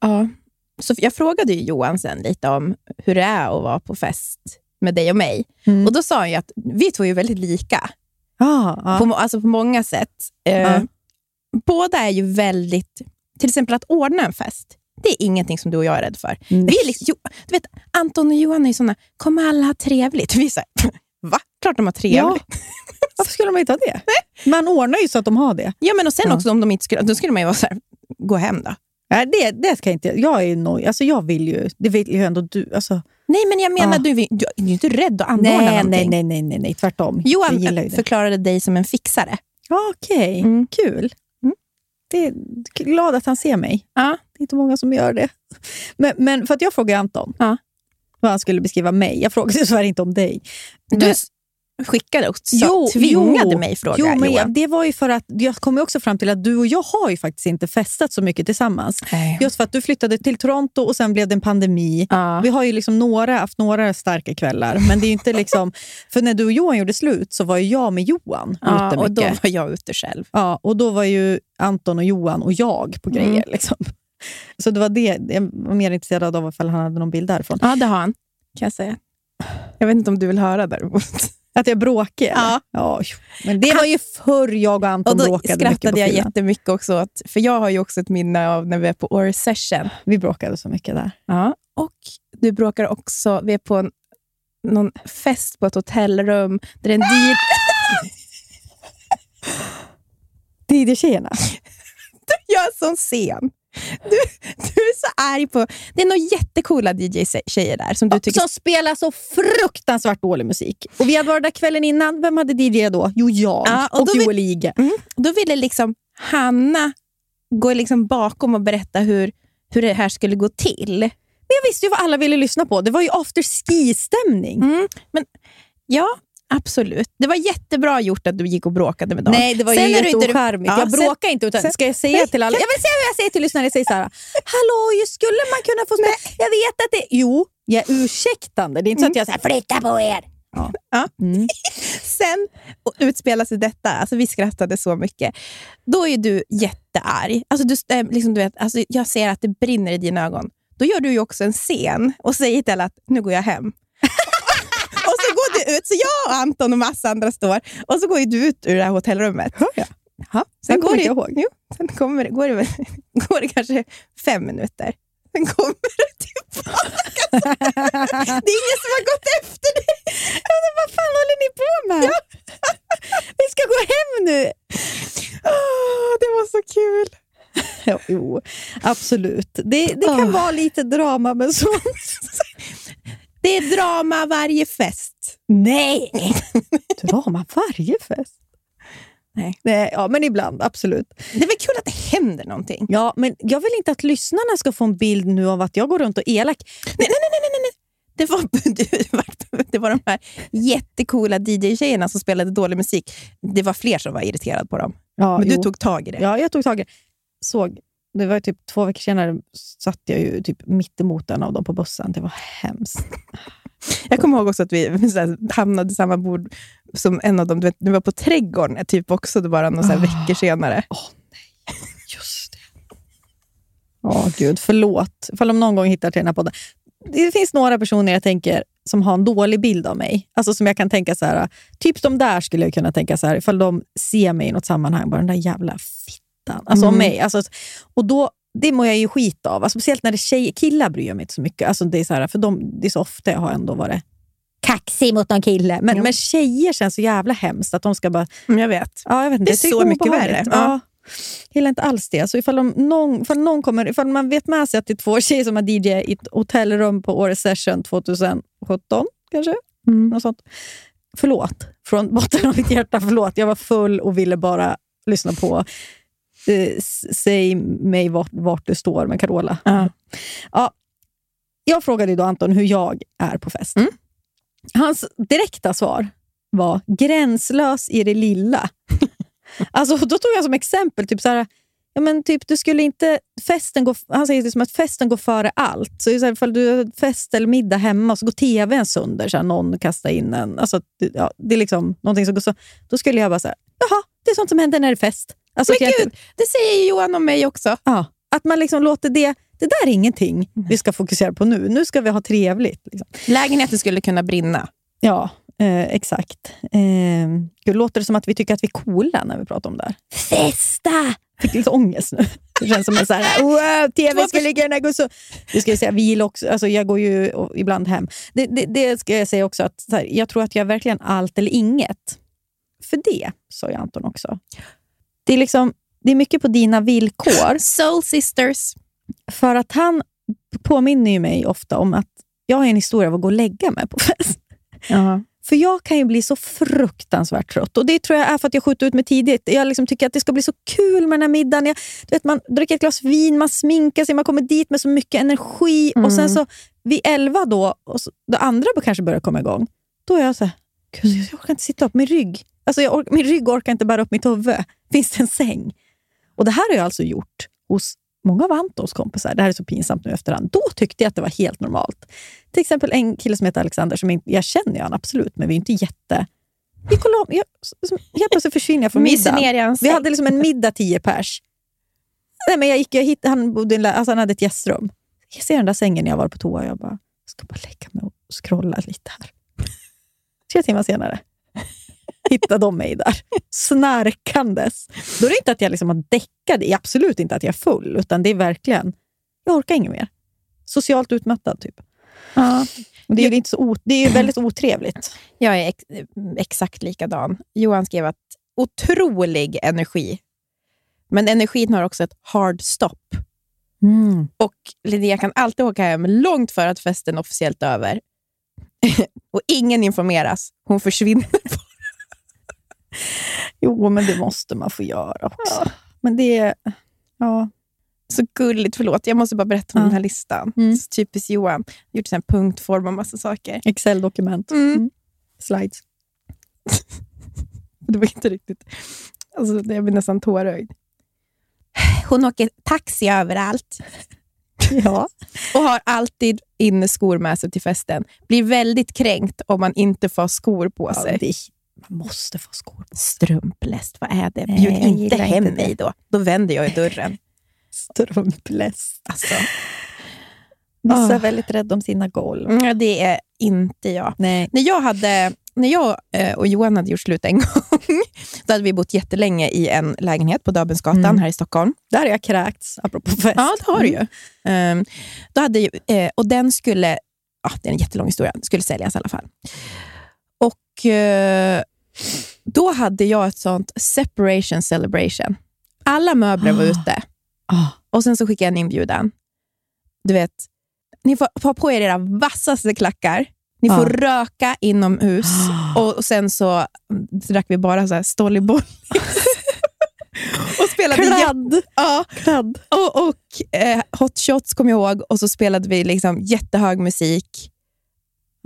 ja. Så jag frågade ju Johan sen lite om hur det är att vara på fest med dig och mig. Mm. Och Då sa han ju att vi två är väldigt lika. Ah, ah. På, alltså på många sätt. Eh, Ja. Båda är ju väldigt... Till exempel att ordna en fest. Det är ingenting som du och jag är rädd för. Vi är liksom, jo, du vet, Anton och Johan är såna, kommer alla ha trevligt? Vi är så här, va? Klart de har trevligt. Ja. Varför skulle de inte ha det? Man ordnar ju så att de har det. Ja, men och sen Ja. också om de inte skulle, då skulle man ju vara så här, gå hem då. Nej, det, det ska jag inte... Jag är noj, alltså jag vill ju... Det vill ju ändå du. Alltså, Nej, men jag menar, Ja. du, du, du är ju inte rädd att anordna nej, någonting. nej, nej, nej, nej, tvärtom. jag Johan det. förklarade dig som en fixare. Ja, Okej, Mm. kul. Mm. Det är glad att han ser mig. Ja. Det är inte många som gör det. Men, men för att jag frågade Anton Ja. vad han skulle beskriva mig. Jag frågade tyvärr inte om dig. Du Men- s- skickade och Jo, tvingade jo. mig fråga Jo, men jag, det var ju för att jag kom också fram till att du och jag har ju faktiskt inte festat så mycket tillsammans. Nej. Just för att du flyttade till Toronto och sen blev det en pandemi. Ja. Vi har ju liksom några, haft några starka kvällar, men det är ju inte liksom... För när du och Johan gjorde slut så var ju jag med Johan Ja, ute och då mycket. var jag ute själv. Ja, och då var ju Anton och Johan och jag på grejer. Mm. Liksom. Så det var det. Jag var mer intresserad av ifall han hade någon bild därifrån. Ja, det har han, kan jag säga. Jag vet inte om du vill höra däremot. Att jag bråkade? eller? Ja. ja. Men det var ju förr jag och Anton Och då bråkade mycket på skrattade jag jättemycket också, åt, för jag har ju också ett minne av när vi är på Åre Session. Vi bråkade så mycket där. Ja. Och du bråkar också, vi är på en, någon fest på ett hotellrum där en DJ... DJ-tjejerna. Jag är sån sen. Du, du är så arg på... Det är några jättecoola DJ-tjejer där som du tycker... Som spelar så fruktansvärt dålig musik. Och Vi hade varit där kvällen innan. Vem hade DJ då? Jo, jag Ja, och och, då vill- Joel Ige. Mm. Då ville liksom Hanna gå liksom bakom och berätta hur, hur det här skulle gå till. Men jag visste ju vad alla ville lyssna på. Det var ju after ski-stämning. Mm. Men ja, absolut. Det var jättebra gjort att du gick och bråkade med dem. Nej, det var Sen ju inte- jätteocharmigt. Ja, jag bråkar inte. Utan sen- ska jag säga Nej, till alla? Jag vill säga vad jag säger till lyssnare. Jag säger så här. Hallå, skulle man kunna få spela? Jag vet att det... Jo, jag är ursäktande. Det är inte så att jag säger flytta på er. Ja. Ja. Mm. Sen utspelar sig detta, alltså vi skrattade så mycket. Då är du jättearg. Alltså du, äh, liksom, du vet, alltså jag ser att det brinner i dina ögon. Då gör du ju också en scen och säger till alla att nu går jag hem. Ut, så jag och Anton och massa andra står och så går du ut ur det här hotellrummet. Hör jag? Ja, Sen sen kommer går det, ihåg. Jo, sen kommer det, går, det, går det kanske fem minuter. Sen kommer du tillbaka. det är ingen som har gått efter dig. Vad fan håller ni på med? Vi ska gå hem nu. Åh, det var så kul. Ja, jo, absolut. Det, det kan Åh. vara lite drama med sånt. Det är drama varje fest. Nej! drama varje fest. Nej. Nej, ja, men ibland, absolut. Det är väl kul att det händer någonting? Ja, men jag vill inte att lyssnarna ska få en bild nu av att jag går runt och är elak. Nej, nej, nej, nej, nej, nej. Det var, det var de här jättecoola DJ-tjejerna som spelade dålig musik. Det var fler som var irriterade på dem. Ja, Men du jo. tog tag i det. Ja, jag tog tag i det. Såg det var typ två veckor senare satt jag ju typ mitt emot en av dem på bussen. Det var hemskt. Jag kommer ihåg också att vi här, hamnade i samma bord som en av dem. Du vet, vi var på Trädgården typ också, det bara några här veckor senare. Just det. Åh gud, förlåt. Ifall de någon gång hittar till den här podden. Det finns några personer jag tänker som har en dålig bild av mig. Alltså som jag kan tänka så här, typ de där skulle jag kunna tänka så här, ifall de ser mig i något sammanhang, bara den där jävla fittan. Alltså om mig. Alltså, och då, det mår jag ju skit av. Alltså, speciellt när det är tjejer. Killar bryr jag mig inte så mycket. Alltså, det, är så här, för de, det är så ofta jag har ändå varit kaxig mot någon kille. Men, men tjejer känns så jävla hemskt att de ska bara... Mm, jag vet. Ja, jag vet inte. Det är tycker så mycket värre. Ja. Ja. Gillar inte alls det. Så ifall, de, någon, ifall, någon kommer, ifall man vet med sig att det är två tjejer som har DJ i ett hotellrum på Åre Session 2017, kanske? Något sånt. Förlåt, från botten av mitt hjärta. Förlåt, jag var full och ville bara lyssna på eh, Säg mig vart, vart du står med Carola. Ja. Ja, jag frågade då Anton hur jag är på fest. Mm. Hans direkta svar var gränslös i det lilla. alltså, då tog jag som exempel, typ så här, ja, men typ, du skulle inte festen gå, han säger det som att festen går före allt. Så, ifall du har fest eller middag hemma och så går tvn sönder, så här, någon kastar in en. Alltså, det- ja, det är liksom någonting som går så. Då skulle jag bara säga, jaha, det är sånt som händer när det är fest. Alltså, Men jag- gud, det säger ju Johan om mig också. Ja, att man liksom låter det... Det där är ingenting vi ska fokusera på nu. Nu ska vi ha trevligt. Liksom. Lägenheten skulle kunna brinna. Ja, eh, exakt. Eh, gud, låter det som att vi tycker att vi är coola när vi pratar om det här? Festa! Fick lite ångest nu. Det känns som en så här, wow, tv skulle kunna gå så... Det ska jag säga, vi gillar också, alltså jag går ju ibland hem. Det, det, det ska jag säga också, att här, jag tror att jag är verkligen allt eller inget. För det, sa jag Anton också. Det är, liksom, det är mycket på dina villkor. Soul sisters. För att han påminner ju mig ofta om att jag har en historia av att gå och lägga mig på fest. För jag kan ju bli så fruktansvärt trött. Och Det tror jag är för att jag skjuter ut mig tidigt. Jag liksom tycker att det ska bli så kul med den här middagen. Jag, du vet, man dricker ett glas vin, man sminkar sig, man kommer dit med så mycket energi. Och sen så vid elva då, och så, då andra kanske börjar komma igång, då är jag så här, jag orkar inte sitta upp. Min rygg, alltså jag min rygg orkar inte bära upp mitt huvud. Finns det en säng? Och Det här har jag alltså gjort hos många av Antons kompisar. Det här är så pinsamt nu efterhand. Då tyckte jag att det var helt normalt. Till exempel en kille som heter Alexander, som jag, jag känner han absolut, men vi är inte jätte... Vi la- jag, helt plötsligt försvinner jag från middagen. Vi hade liksom en middag tio pers. Nej, men jag gick, jag hittade, han, bodde alltså han hade ett gästrum. Jag ser den där sängen när jag var på toa och jag bara, jag ska bara lägga mig och scrolla lite här. Tre timmar senare hittade de mig där, snarkandes. Då är det inte att jag liksom har däckat, det är absolut inte att jag är full, utan det är verkligen, jag orkar inget mer. Socialt utmattad typ. Ja. Det är inte så det är väldigt otrevligt. Jag är ex exakt likadan. Johan skrev att otrolig energi. Men energin har också ett hard stop. Och Linnea kan alltid åka hem långt före att festen är officiellt över. och ingen informeras. Hon försvinner. Jo, men det måste man få göra också. Men det är... Ja. Så gulligt. Förlåt, jag måste bara berätta om Ja. den här listan. Mm. Så typiskt Johan. Gjort en punktform och massa saker. Excel-dokument. Mm. Slides. Det var inte riktigt... Alltså, jag blir nästan tårögd. Hon åker taxi överallt. Ja. och har alltid inneskor med sig till festen. Blir väldigt kränkt om man inte får skor på ja sig. det, man måste få skor på Strumpläst, vad är det? Nej, Bjud jag inte hem inte mig då. Då vänder jag i dörren. Strumpläst. Alltså, Vissa Ah. är väldigt rädda om sina golv. mm, det är inte jag. Nej. När jag, hade, när jag eh, och Johan hade gjort slut en gång, då hade vi bott jättelänge i en lägenhet på Döbelnsgatan Mm. här i Stockholm. Där har jag kräkts, apropå fest. Ja, det har du ju. Ehm, då hade, eh, och den skulle, ja, det är en jättelång historia, skulle säljas i alla fall. Och eh, då hade jag ett sånt separation celebration. Alla möbler var Ah. ute Ah. och sen så skickade jag en inbjudan. Du vet, ni får ha på er era vassaste klackar. Ni får Ah. röka inomhus och, och sen så drack vi bara så här Stollyboll. och spelade Kladd. ja, Kladd. och, och eh, hot shots kom jag ihåg och så spelade vi liksom jättehög musik.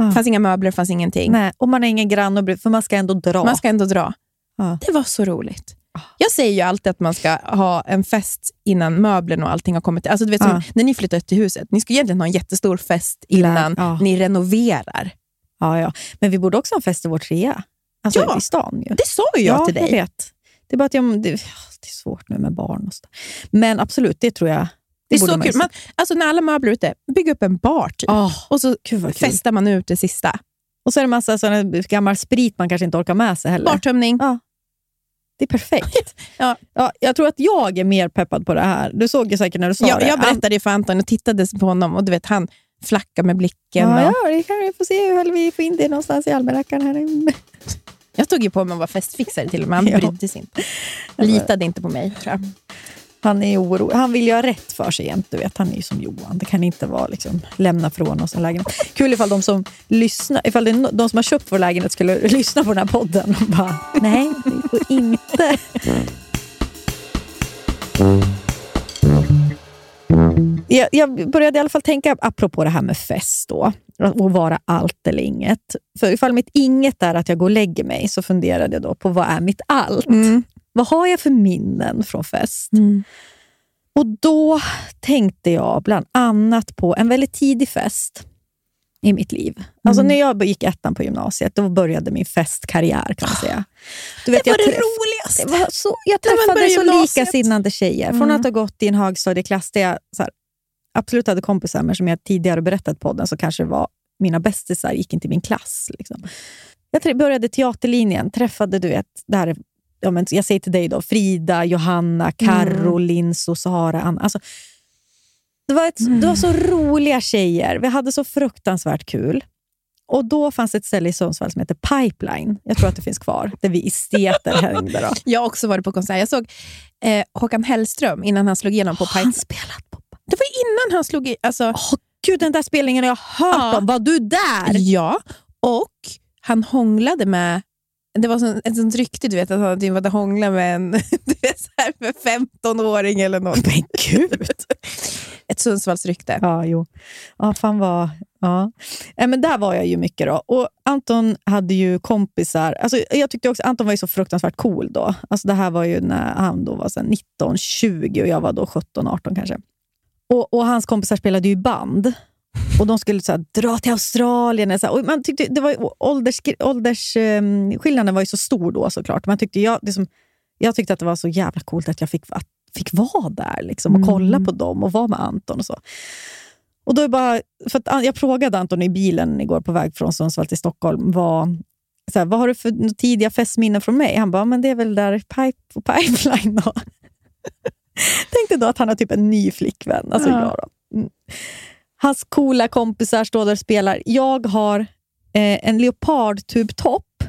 Ja. Det fanns inga möbler, det fanns ingenting. Nej, och man är ingen och bry- för man ska ändå dra. Man ska ändå dra. Ja. Det var så roligt. Jag säger ju alltid att man ska ha en fest innan möblerna och allting har kommit. Alltså, du vet, som Ja. När ni flyttar till huset, ni ska egentligen ha en jättestor fest innan ni renoverar. Ja, ja. Men vi borde också ha en fest i vår trea. Alltså Ja. i stan ju. Det sa ju jag till dig. jag vet. Det är bara att jag, det, det är svårt nu med barn och så. Men absolut, det tror jag. Det är så kul. Man, alltså när alla möbler är ute, bygg upp en bar typ. Åh, och så festar man ut det sista. Och så är det massa såna gammal sprit man kanske inte orkar med sig heller. Bartömning. Ja. Det är perfekt. Ja. Ja, jag tror att jag är mer peppad på det här. Du såg ju säkert när du sa Jag, det. jag berättade för Anton och tittade på honom och du vet, han flackade med blicken. Ja, och, ja, det kan vi få se hur vi får in det någonstans i almanackan. Här. Jag stod ju på mig att vara festfixare till och med. Han brydde sig inte. Litade inte på mig, tror jag. Han är oro. Han vill ju ha rätt för sig jämt. Du vet, han är ju som Johan. Det kan inte vara liksom, lämna från oss en lägenhet. Kul ifall de som lyssnar, ifall det de som har köpt vår lägenhet skulle lyssna på den här podden och bara, nej, vi får inte. Jag, jag började i alla fall tänka, apropå det här med fest då, och vara allt eller inget. För ifall mitt inget är att jag går och lägger mig, så funderade jag då på vad är mitt allt? Mm. Vad har jag för minnen från fest? Och då tänkte jag bland annat på en väldigt tidig fest i mitt liv. Alltså när jag gick ettan på gymnasiet, då började min festkarriär kan man säga. Du vet, Det var jag det roligaste. det var så, jag träffade så gymnasiet. likasinnande tjejer. Från Mm. att ha gått i en högstadieklass där jag här, absolut hade kompisar, men som jag tidigare berättat på podden så kanske det var mina bästisar gick inte i min klass. Liksom. Jag började teaterlinjen, träffade du vet, det här är, ja, men jag säger till dig då, Frida, Johanna, Karo, Linso, Sara, Anna. Alltså, det, var ett, det var så roliga tjejer. Vi hade så fruktansvärt kul. Och Då fanns ett ställe i Sundsvall som heter Pipeline. Jag tror att det finns kvar, där vi esteter hängde. Då. Jag har också varit på konsert. Jag såg eh, Håkan Hellström innan han slog igenom på Pipe. Han spelat på... Det var innan han slog i... Alltså, Åh, Gud, den där spelningen har jag hört Ja. om. Var du där? Ja, och han hånglade med... Det var sån, ett sånt rykte, du vet, att han typ hade hånglat med en du vet, så här, med 15-åring eller något. Men gud! Ett Sundsvallsrykte. Ja, jo. Ja, fan vad... Ja. Eh, Men där var jag ju mycket då. Och Anton hade ju kompisar. Alltså, jag tyckte också Anton var ju så fruktansvärt cool då. Alltså, det här var ju när han då var så här 19, 20 och jag var då 17, 18 kanske. Och, och hans kompisar spelade ju band. Och De skulle så här, dra till Australien. Så här. Och man tyckte, det var, ålders, åldersskillnaden var ju så stor då såklart. Man tyckte jag, det som, jag tyckte att det var så jävla coolt att jag fick, att, fick vara där liksom, och kolla på dem och vara med Anton. och så. Och då bara, för jag frågade Anton i bilen igår på väg från Sundsvall till Stockholm, vad, så här, vad har du för tidiga festminnen från mig? Han bara, men det är väl där pipe, på Pipeline. Då. Tänkte då att han har typ en ny flickvän. Alltså Ja. jag då. Mm. Hans coola kompisar står där och spelar. Jag har eh, en leopardtubtopp,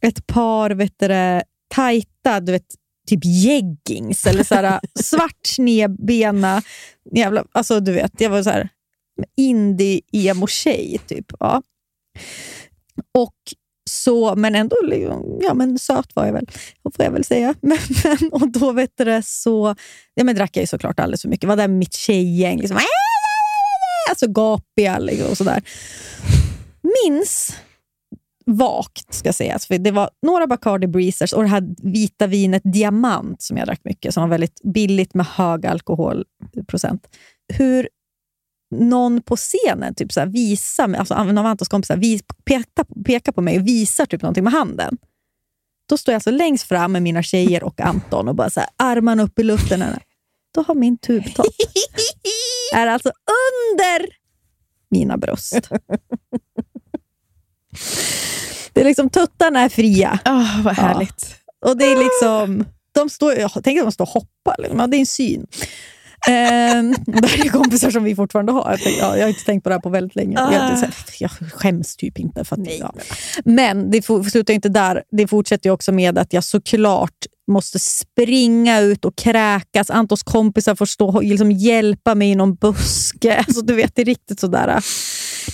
ett par vet du, tajta, du vet, typ jeggings eller så här, svart snedbena. Jävla, alltså du vet, jag var så här indie-emo-tjej typ. Ja. Och så, men ändå ja, men söt var jag väl, får jag väl säga. Men, men, och då vet du så ja, men drack jag ju såklart alldeles för mycket. var där med mitt tjejgäng. Liksom, alltså gapiga liksom, och sådär. Minns vagt, ska sägas. För det var några Bacardi Breezers och det här vita vinet Diamant som jag drack mycket, som var väldigt billigt med hög alkoholprocent. Hur någon på scenen typ så visar alltså någon av Antons kompisar vis, pekar, pekar på mig och visar typ någonting med handen. Då står jag alltså längst fram med mina tjejer och Anton och bara så här, armarna upp i luften. Då har min tubtopp är alltså under mina bröst. Det är liksom, tuttarna är fria. Oh, vad härligt. Och det är liksom, de står, jag tänker att de står och hoppar. Liksom. Ja, det är en syn. Ehm, det här är kompisar som vi fortfarande har. Jag, ja, jag har inte tänkt på det här på väldigt länge. Jag, här, jag skäms typ inte. För att, ja. Men det slutar inte där. Det fortsätter också med att jag såklart måste springa ut och kräkas. Antons kompisar får stå och liksom hjälpa mig i någon buske. Alltså, du vet, det är riktigt sådär. Äh,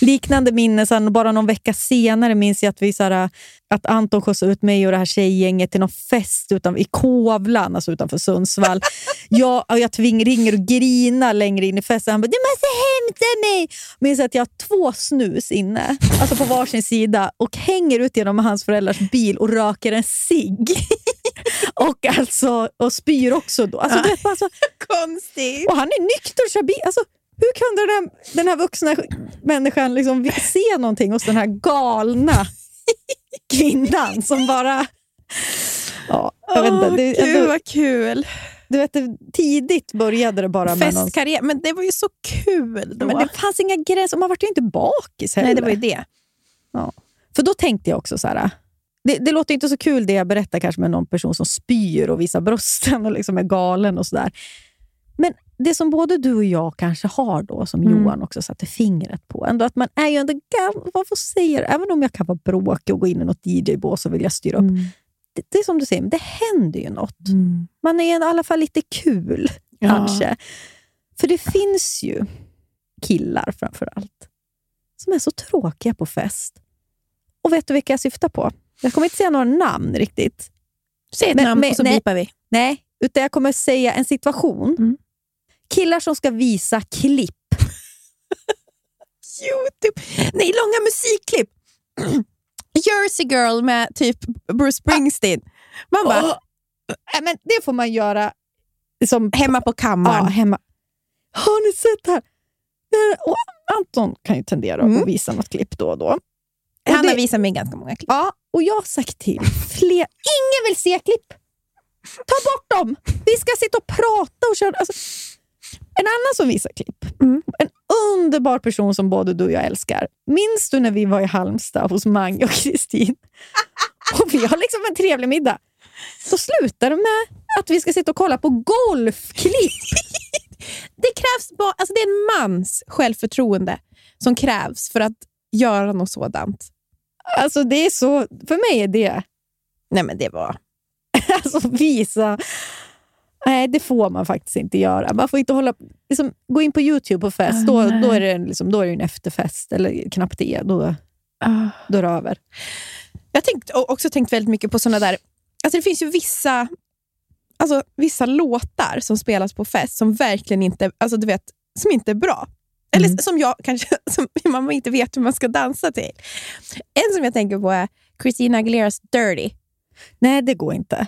liknande minnen, sen bara någon vecka senare minns jag att, vi, såhär, äh, att Anton skjutsade ut mig och det här tjejgänget till någon fest utan, i Kovlan, alltså utanför Sundsvall. jag, och jag tving, ringer och grinar längre in i festen. Han bara, du måste hämta mig! Minns att jag har två snus inne, alltså på varsin sida och hänger ut genom hans föräldrars bil och röker en cigg. och, alltså, och spyr också. Då. Alltså, du vet, bara så, Konstigt. och han är nykter och kör bil. Alltså, hur kunde den här, den här vuxna människan liksom se någonting hos den här galna kvinnan som bara... Ja, jag vet inte. Det, Gud ändå, vad kul. du vet, tidigt började det bara med. Festkarriär. Men det var ju så kul då. Men det fanns inga gränser man var ju inte bakis heller. Nej, det var ju det. För då tänkte jag också så här... Det, det låter inte så kul det jag berättar kanske med någon person som spyr och visar brösten och liksom är galen och sådär. Men det som både du och jag kanske har då, som Mm. Johan också satte fingret på, ändå att man är ju ändå gammal, säga det? Även om jag kan vara bråkig och gå in i något DJ-bås och vilja styra upp. Mm. Det, det är som du säger, det händer ju något. Man är i alla fall lite kul, Ja. kanske. För det finns ju killar framför allt som är så tråkiga på fest. Och vet du vilka jag syftar på? Jag kommer inte säga några namn riktigt. Säg ett Men- namn men- och så nej. vi. Nej, utan jag kommer säga en situation. Mm. Killar som ska visa klipp. Youtube. Nej, långa musikklipp. Jersey Girl med typ Bruce Springsteen. Man bara, Åh! Nej, men det får man göra som hemma på ja, kammaren. hemma. Har ni sett det här? Och Anton kan ju tendera Mm. att visa något klipp då och då. Och Han det- har visat mig ganska många klipp. Ja, och jag har sagt till fler. Ingen vill se klipp. Ta bort dem! Vi ska sitta och prata och köra. Alltså, en annan som visar klipp. Mm. En underbar person som både du och jag älskar. Minns du när vi var i Halmstad hos Mange och Kristin? Och vi har liksom en trevlig middag. Så slutar det med att vi ska sitta och kolla på golfklipp. Det krävs bara, alltså det är en mans självförtroende som krävs för att göra något sådant. Alltså det är så, för mig är det Nej men det var... alltså visa... Nej, det får man faktiskt inte göra. Man får inte hålla, liksom, gå in på YouTube på fest, då, då, är det liksom, då är det en efterfest, eller knappt det. Då, då är det över. Jag har också tänkt väldigt mycket på såna där... Alltså det finns ju vissa, alltså vissa låtar som spelas på fest som verkligen inte, alltså du vet, som inte är bra. Eller Mm. som jag kanske som man inte vet hur man ska dansa till. En som jag tänker på är Christina Aguileras Dirty. Nej, det går inte.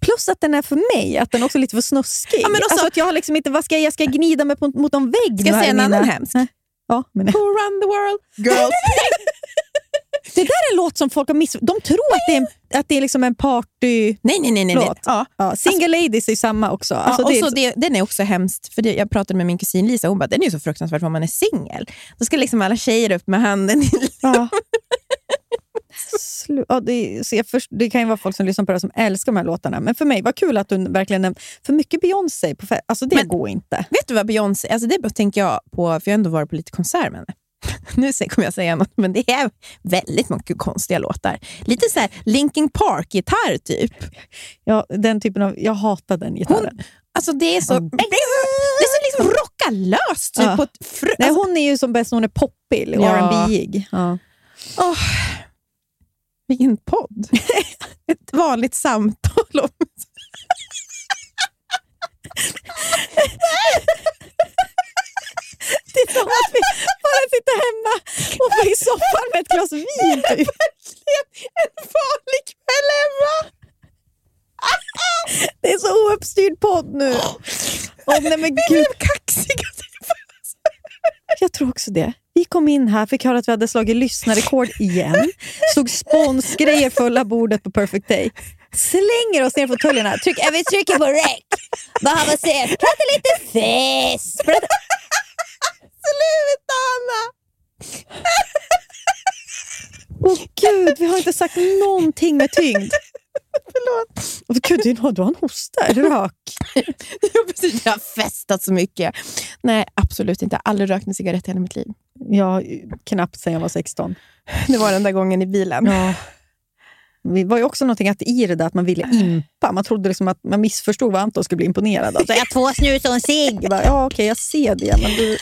Plus att den är för mig, att den också är lite för snuskig. Ja, men också- alltså att jag har liksom inte, vad ska jag, jag ska gnida mig på, mot en vägg. Ska jag säga en mina- annan hemsk? Ja, men Who run the world? Girls. det där är en låt som folk har miss... De tror att det är, en- att det är liksom en party... nej, nej, nej. nej, nej. Ja. Ja, Single Ladies är samma också. Alltså, ja, och det är så det, den är också hemskt, för det, jag pratade med min kusin Lisa hon bara, den är ju så fruktansvärt om man är singel. Då ska liksom alla tjejer upp med handen i Ja. Slu- ja, det, så först, det kan ju vara folk som lyssnar på det som älskar de här låtarna. Men för mig, vad kul att du verkligen nämnde... För mycket Beyoncé, på alltså det Men- går inte. Vet du vad Beyoncé, alltså det tänker jag på, för jag har ändå varit på lite konsert med henne. Nu kommer jag säga något, men det är väldigt mycket konstiga låtar. Lite så här Linkin Park-gitarr typ. Ja, den typen av, jag hatar den gitarren. Alltså det är så, Mm. det är så liksom rocka löst. Typ, Ja. på ett fru, Nej, alltså, hon är ju som bäst när hon är poppig, Ja. R&B-ig. Ja. åh, vilken podd. Ett vanligt samtal om... Det är som att vi bara sitter hemma och får i soffan med ett glas vin. Typ. En vanlig kväll hemma. Det är så ouppstyrd podd nu. Åh, nej, men Vi gud. blev kaxiga. Jag tror också det. Vi kom in här, fick höra att vi hade slagit lyssnarrekord igen. Såg sponsgrejer fulla bordet på Perfect Day. Slänger oss ner på tullarna. Tryck, vi trycker på rec. Behöver se. Prata lite fest. Prata. Sluta Anna! Åh gud, vi har inte sagt någonting med tyngd. Förlåt. Åh, gud, du har du har en hosta. Är du rök? Jag, precis, jag har festat så mycket. Nej, absolut inte. Jag har aldrig rökt en cigarett i hela mitt liv. Ja, knappt sen jag var 16. Det var den där gången i bilen. Ja. Det var ju också någonting att i det där att man ville impa. Man trodde liksom att man missförstod vad Anton skulle bli imponerad av. Så jag två snus och en cigg. Ja, okej, jag ser det. Men du...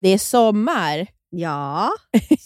Det är sommar. Ja,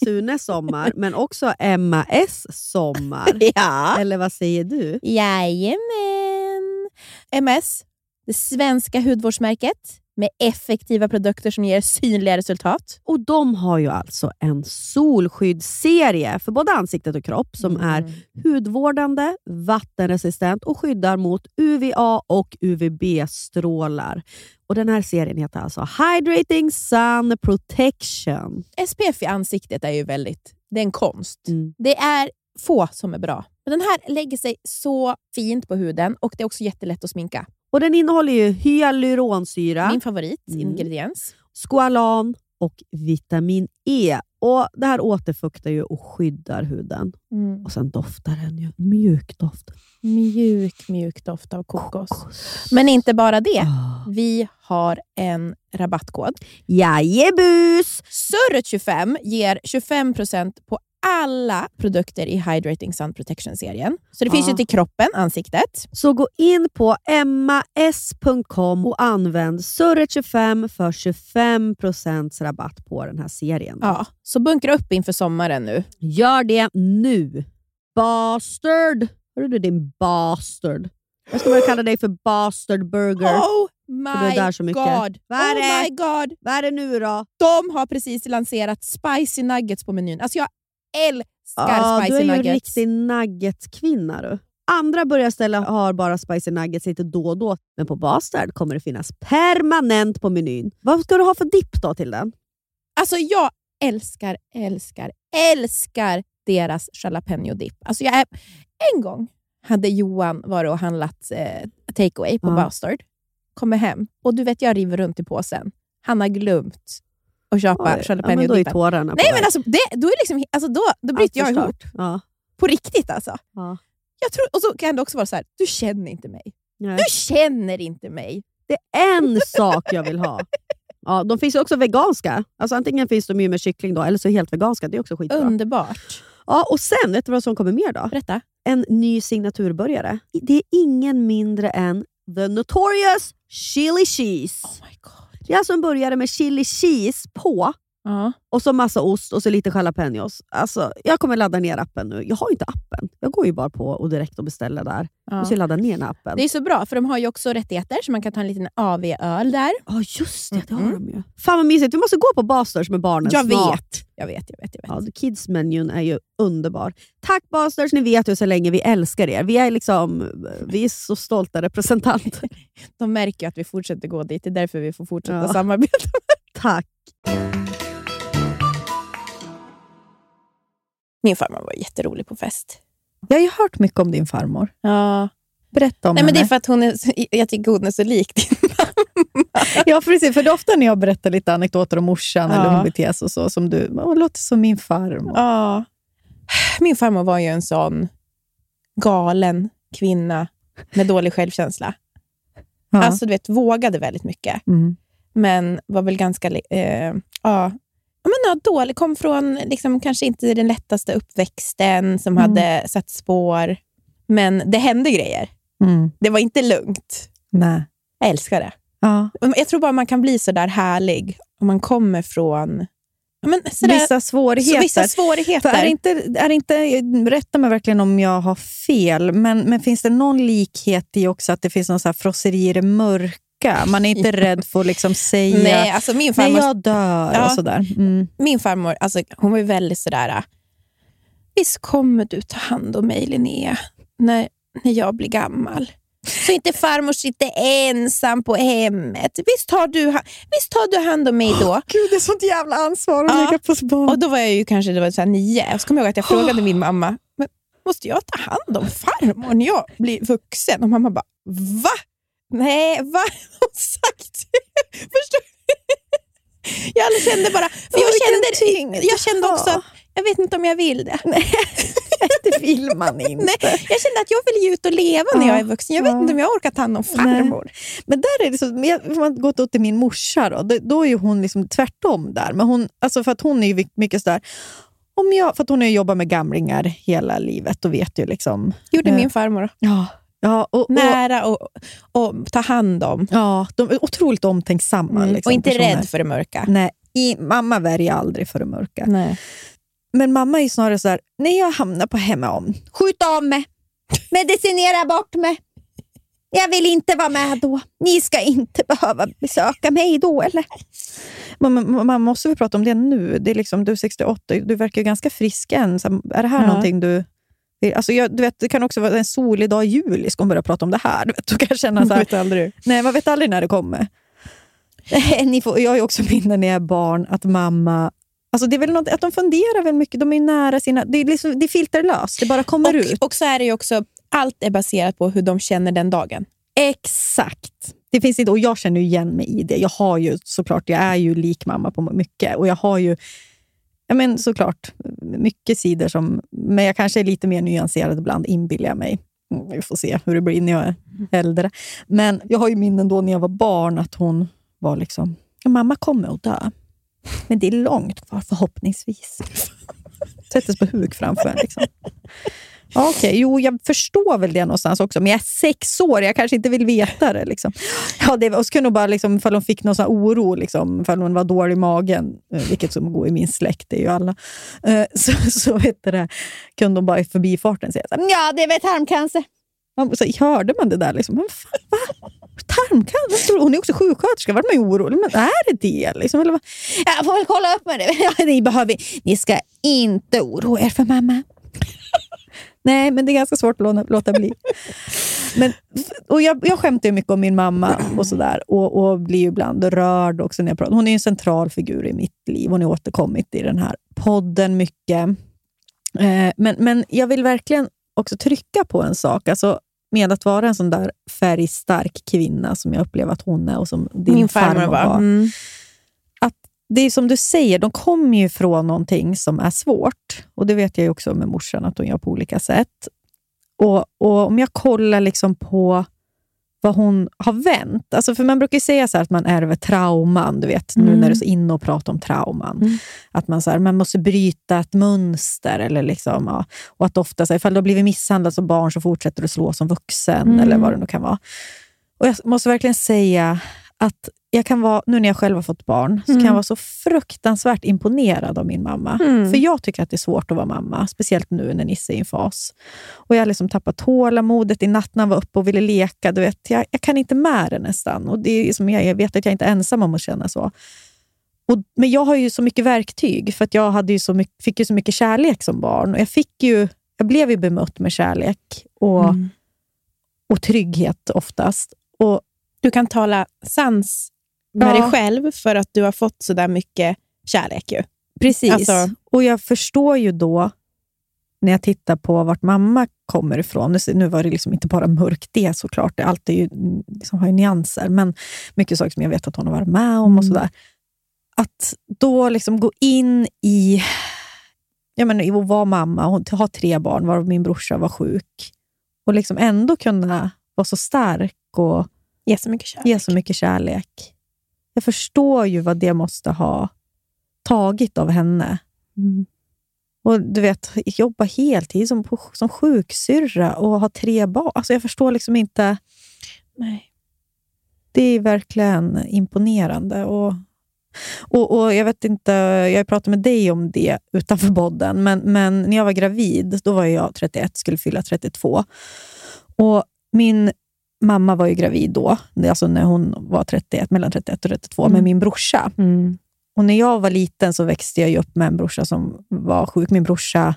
Sunes sommar, men också Emma S sommar. Ja. Eller vad säger du? Jajamän. MS, det svenska hudvårdsmärket med effektiva produkter som ger synliga resultat. Och De har ju alltså en solskyddsserie för både ansiktet och kropp som Mm. är hudvårdande, vattenresistent och skyddar mot UVA och UVB-strålar. Och Den här serien heter alltså Hydrating Sun Protection. SPF i ansiktet är ju väldigt, det är en konst. Mm. Det är få som är bra. Men den här lägger sig så fint på huden och det är också jättelätt att sminka. Och Den innehåller ju hyaluronsyra, Min favorit Mm. squalan och vitamin E. Och Det här återfuktar ju och skyddar huden. Och Sen doftar den ju mjuk doft. Mjuk, mjuk doft av kokos. Men inte bara det. Ah. Vi har en rabattkod. Jajebus! Surret25 ger 25% på alla produkter i Hydrating Sun Protection-serien. Så det finns Ja. ju till kroppen, ansiktet. Så gå in på emmas.com och använd surret25 för 25% rabatt på den här serien. Ja, så bunkra upp inför sommaren nu. Gör det nu! Bastard! Hörru du din bastard. Jag ska börja kalla dig för bastard burger. Oh my god! Vad är oh my god! Vad är det nu då? De har precis lanserat spicy nuggets på menyn. Alltså jag älskar Ah, spicy du är ju en nuggets. riktig nuggetkvinna du. Andra börjarställen har bara spicy nuggets lite då och då, men på Bastard kommer det finnas permanent på menyn. Vad ska du ha för dipp då till den? Alltså jag älskar, älskar, älskar deras jalapeno dip. Alltså jag är, en gång hade Johan varit och handlat eh, takeaway på Ja. Bastard. Kommer hem och du vet jag river runt i påsen. Han har glömt att köpa Oj, ja, då är tårarna på Nej men alltså, det, då, är liksom, alltså då, då bryter jag ihop. Ja. På riktigt alltså. Ja. Jag tror, och så kan det också vara så här, du känner inte mig. Nej. Du känner inte mig. Det är en sak jag vill ha. Ja, de finns också veganska. Alltså antingen finns de ju med kyckling då, eller så helt veganska. Det är också skitbra. Underbart. Ja, och sen, vet du vad som kommer mer då? Berätta. En ny signaturbörjare. Det är ingen mindre än The Notorious Chili Cheese. Oh my god. Det är alltså en burgare med chili cheese på. Ja. och så massa ost och så lite jalapenos. Alltså, jag kommer ladda ner appen nu. Jag har inte appen. Jag går ju bara på och direkt och beställer där. Ja. Och så laddar ner appen. Det är så bra, för de har ju också rättigheter, så man kan ta en liten AV-öl där. Ja, just det. Det har Mm. de ju. Fan vad mysigt. Vi måste gå på Basters med barnen Jag snart. vet. Jag vet, jag vet. Jag vet. Ja, Kids-menyn är ju underbar. Tack Basters, ni vet ju så länge vi älskar er. Vi är, liksom, vi är så stolta representanter. De märker ju att vi fortsätter gå dit, det är därför vi får fortsätta Ja. samarbeta. Tack. Min farmor var jätterolig på fest. Jag har ju hört mycket om din farmor. Ja. Berätta om Nej, men det henne. är för att hon är, så- jag tycker hon är så lik din Ja, precis. För det är ofta när jag berättar lite anekdoter om morsan Ja. eller hon beter sig och så, som du, hon låter som min farmor. Ja. Min farmor var ju en sån galen kvinna med dålig självkänsla. Ja. Alltså du vet, vågade väldigt mycket. Mm. men var väl ganska... Eh, ja. Men, ja, dålig. Kom från liksom, kanske inte den lättaste uppväxten som Mm. hade satt spår. Men det hände grejer. Mm. Det var inte lugnt. Nej. Jag älskar det. Ja. Jag tror bara man kan bli så där härlig om man kommer från men sådär, Vissa svårigheter. vissa svårigheter. För är inte, är inte, rätta mig verkligen om jag har fel, men, men finns det någon likhet i också att det finns någon så här frosseri i det mörka? Man är inte rädd för att liksom säga Nej, alltså min Nej, farmor, jag dör Ja. och sådär. Mm. min farmor alltså, hon var väldigt sådär, visst kommer du ta hand om mig Linnea, när, när jag blir gammal? Så inte farmor sitter ensam på hemmet. Visst tar du, visst tar du hand om mig då? Gud, det är sånt jävla ansvar att Ja. lägga på barn. Och Då var jag ju kanske det var så här nio. Och så kommer jag ihåg att jag frågade min mamma, men måste jag ta hand om farmor när jag blir vuxen? Och mamma bara, va? Nej, vad har hon sagt? Förstår? Jag kände bara, för jag kände, jag kände också, jag vet inte om jag vill det. det vill man inte. Nej, jag kände att jag vill ju ut och leva när Ja, jag är vuxen. Jag vet inte om jag orkar ta hand om farmor. Men där är det så, om man går då till min morsa, då, då, är hon liksom tvärtom där. Men hon, alltså för att hon är mycket sådär, om jag, för hon har jobbat med gamlingar hela livet och vet ju liksom... Gjorde Ja. min farmor. Ja, ja, och, och, Nära och, och ta hand om. ja de är otroligt omtänksamma. Mm. Liksom, och inte personer. rädd för det mörka. Nej, i, mamma värjer aldrig för det mörka. Nej. Men mamma är snarare så här, när jag hamnar på hemmaom, skjut av mig, medicinera bort mig. jag vill inte vara med då. Ni ska inte behöva besöka mig då, eller? Man måste väl prata om det nu? Det är liksom, du är 68, du verkar ganska frisk än. Så är det här Ja. någonting du... Alltså jag, du vet, det kan också vara en solig dag i juli, ska hon börja prata om det här. Du, vet, du kan känna så här, vet aldrig. Nej, man vet aldrig när det kommer. Ni får, jag har ju också minnen när jag är barn att mamma... Alltså det är väl något, att de funderar väl mycket. De är nära sina... Det är, liksom, det är filterlöst. Det bara kommer ut. Och, och så är det ju också, allt är baserat på hur de känner den dagen. Exakt. Det finns inte, och jag känner igen mig i det. Jag har ju såklart, jag är ju lik mamma på mycket. Och jag har ju ja men såklart mycket sidor som... Men jag kanske är lite mer nyanserad ibland, inbillar jag mig. Mm, vi får se hur det blir när jag är äldre. Men jag har ju minnen då när jag var barn att hon var liksom, mamma kommer att dö. Men det är långt kvar förhoppningsvis. Sätter sig på huk framför en. Liksom. Okej, Okej, jo, jag förstår väl det någonstans också, men jag är sex år, jag kanske inte vill veta det. Liksom. Ja, det och så kunde hon bara, liksom, ifall hon fick någon sån oro, liksom, ifall hon var dålig i magen, eh, vilket som går i min släkt, det är ju alla, eh, så, så vet du det, kunde hon bara i förbifarten säga ja, det är väl tarmcancer. Man, så hörde man det där? Liksom, men fan, va? Tarmcancer? Hon är också sjuksköterska, vart man ju orolig. Men är det det? Liksom, eller vad? Jag får väl kolla upp med det. Ni, behöver, ni ska inte oroa er för mamma. Nej, men det är ganska svårt att låta, bli. Men, och jag, jag skämtar ju mycket om min mamma och sådär och, och blir ibland rörd också när jag pratar. Hon är en central figur i mitt liv. Hon har återkommit i den här podden mycket. Eh, men, men jag vill verkligen också trycka på en sak. Alltså, med att vara en sån där färgstark kvinna som jag upplever att hon är och som din Min farmor var. Mm. Det är som du säger, de kommer ju från någonting som är svårt. Och Det vet jag också med morsan, att hon gör på olika sätt. Och, och Om jag kollar liksom på vad hon har vänt. Alltså för Man brukar säga så att man ärver trauman. Du vet, Nu när du är så inne och pratar om trauman. Mm. Att man, så här, man måste bryta ett mönster. Eller liksom, ja. Och att ofta, så här, ifall du har blivit misshandlad som barn så fortsätter du slå som vuxen. Mm. Eller vad det nu kan vara. Och Jag måste verkligen säga att jag kan vara, nu när jag själv har fått barn, så kan jag vara så fruktansvärt imponerad av min mamma. Mm. För jag tycker att det är svårt att vara mamma, speciellt nu när Nisse är i en fas. Och jag har liksom tappat tålamodet i natt när han var uppe och ville leka. Du vet, jag, jag kan inte med det nästan. Och det är som jag, jag vet att jag inte är ensam om att känna så. Och, men jag har ju så mycket verktyg, för att jag hade ju så mycket, fick ju så mycket kärlek som barn. Och jag, fick ju, jag blev ju bemött med kärlek och, Mm. och trygghet oftast. Och Du kan tala sans med Ja. dig själv för att du har fått så där mycket kärlek. Ju. Precis. Alltså- och jag förstår ju då, när jag tittar på vart mamma kommer ifrån. Nu, var det liksom inte bara mörkt det såklart. Allt är ju, liksom, har ju nyanser. Men mycket saker som jag vet att hon har varit med om och sådär. Att då liksom gå in i, jag menar, i att vara mamma, hon har tre barn, varav min brorsa var sjuk. Och liksom ändå kunna vara så stark och Ge så mycket kärlek. ge så mycket kärlek. Jag förstår ju vad det måste ha tagit av henne. Mm. Och du vet, jobba heltid som, som sjuksyrra och ha tre barn. Alltså jag förstår liksom inte. Nej. Det är verkligen imponerande. Och, och, och Jag vet inte, jag pratat med dig om det utanför podden, men, men när jag var gravid, då var jag 31, skulle fylla 32. Och Min mamma var ju gravid då, alltså när hon var 31, mellan 31 och 32, med Mm. min brorsa. Mm. Och när jag var liten så växte jag upp med en brorsa som var sjuk. Min brorsa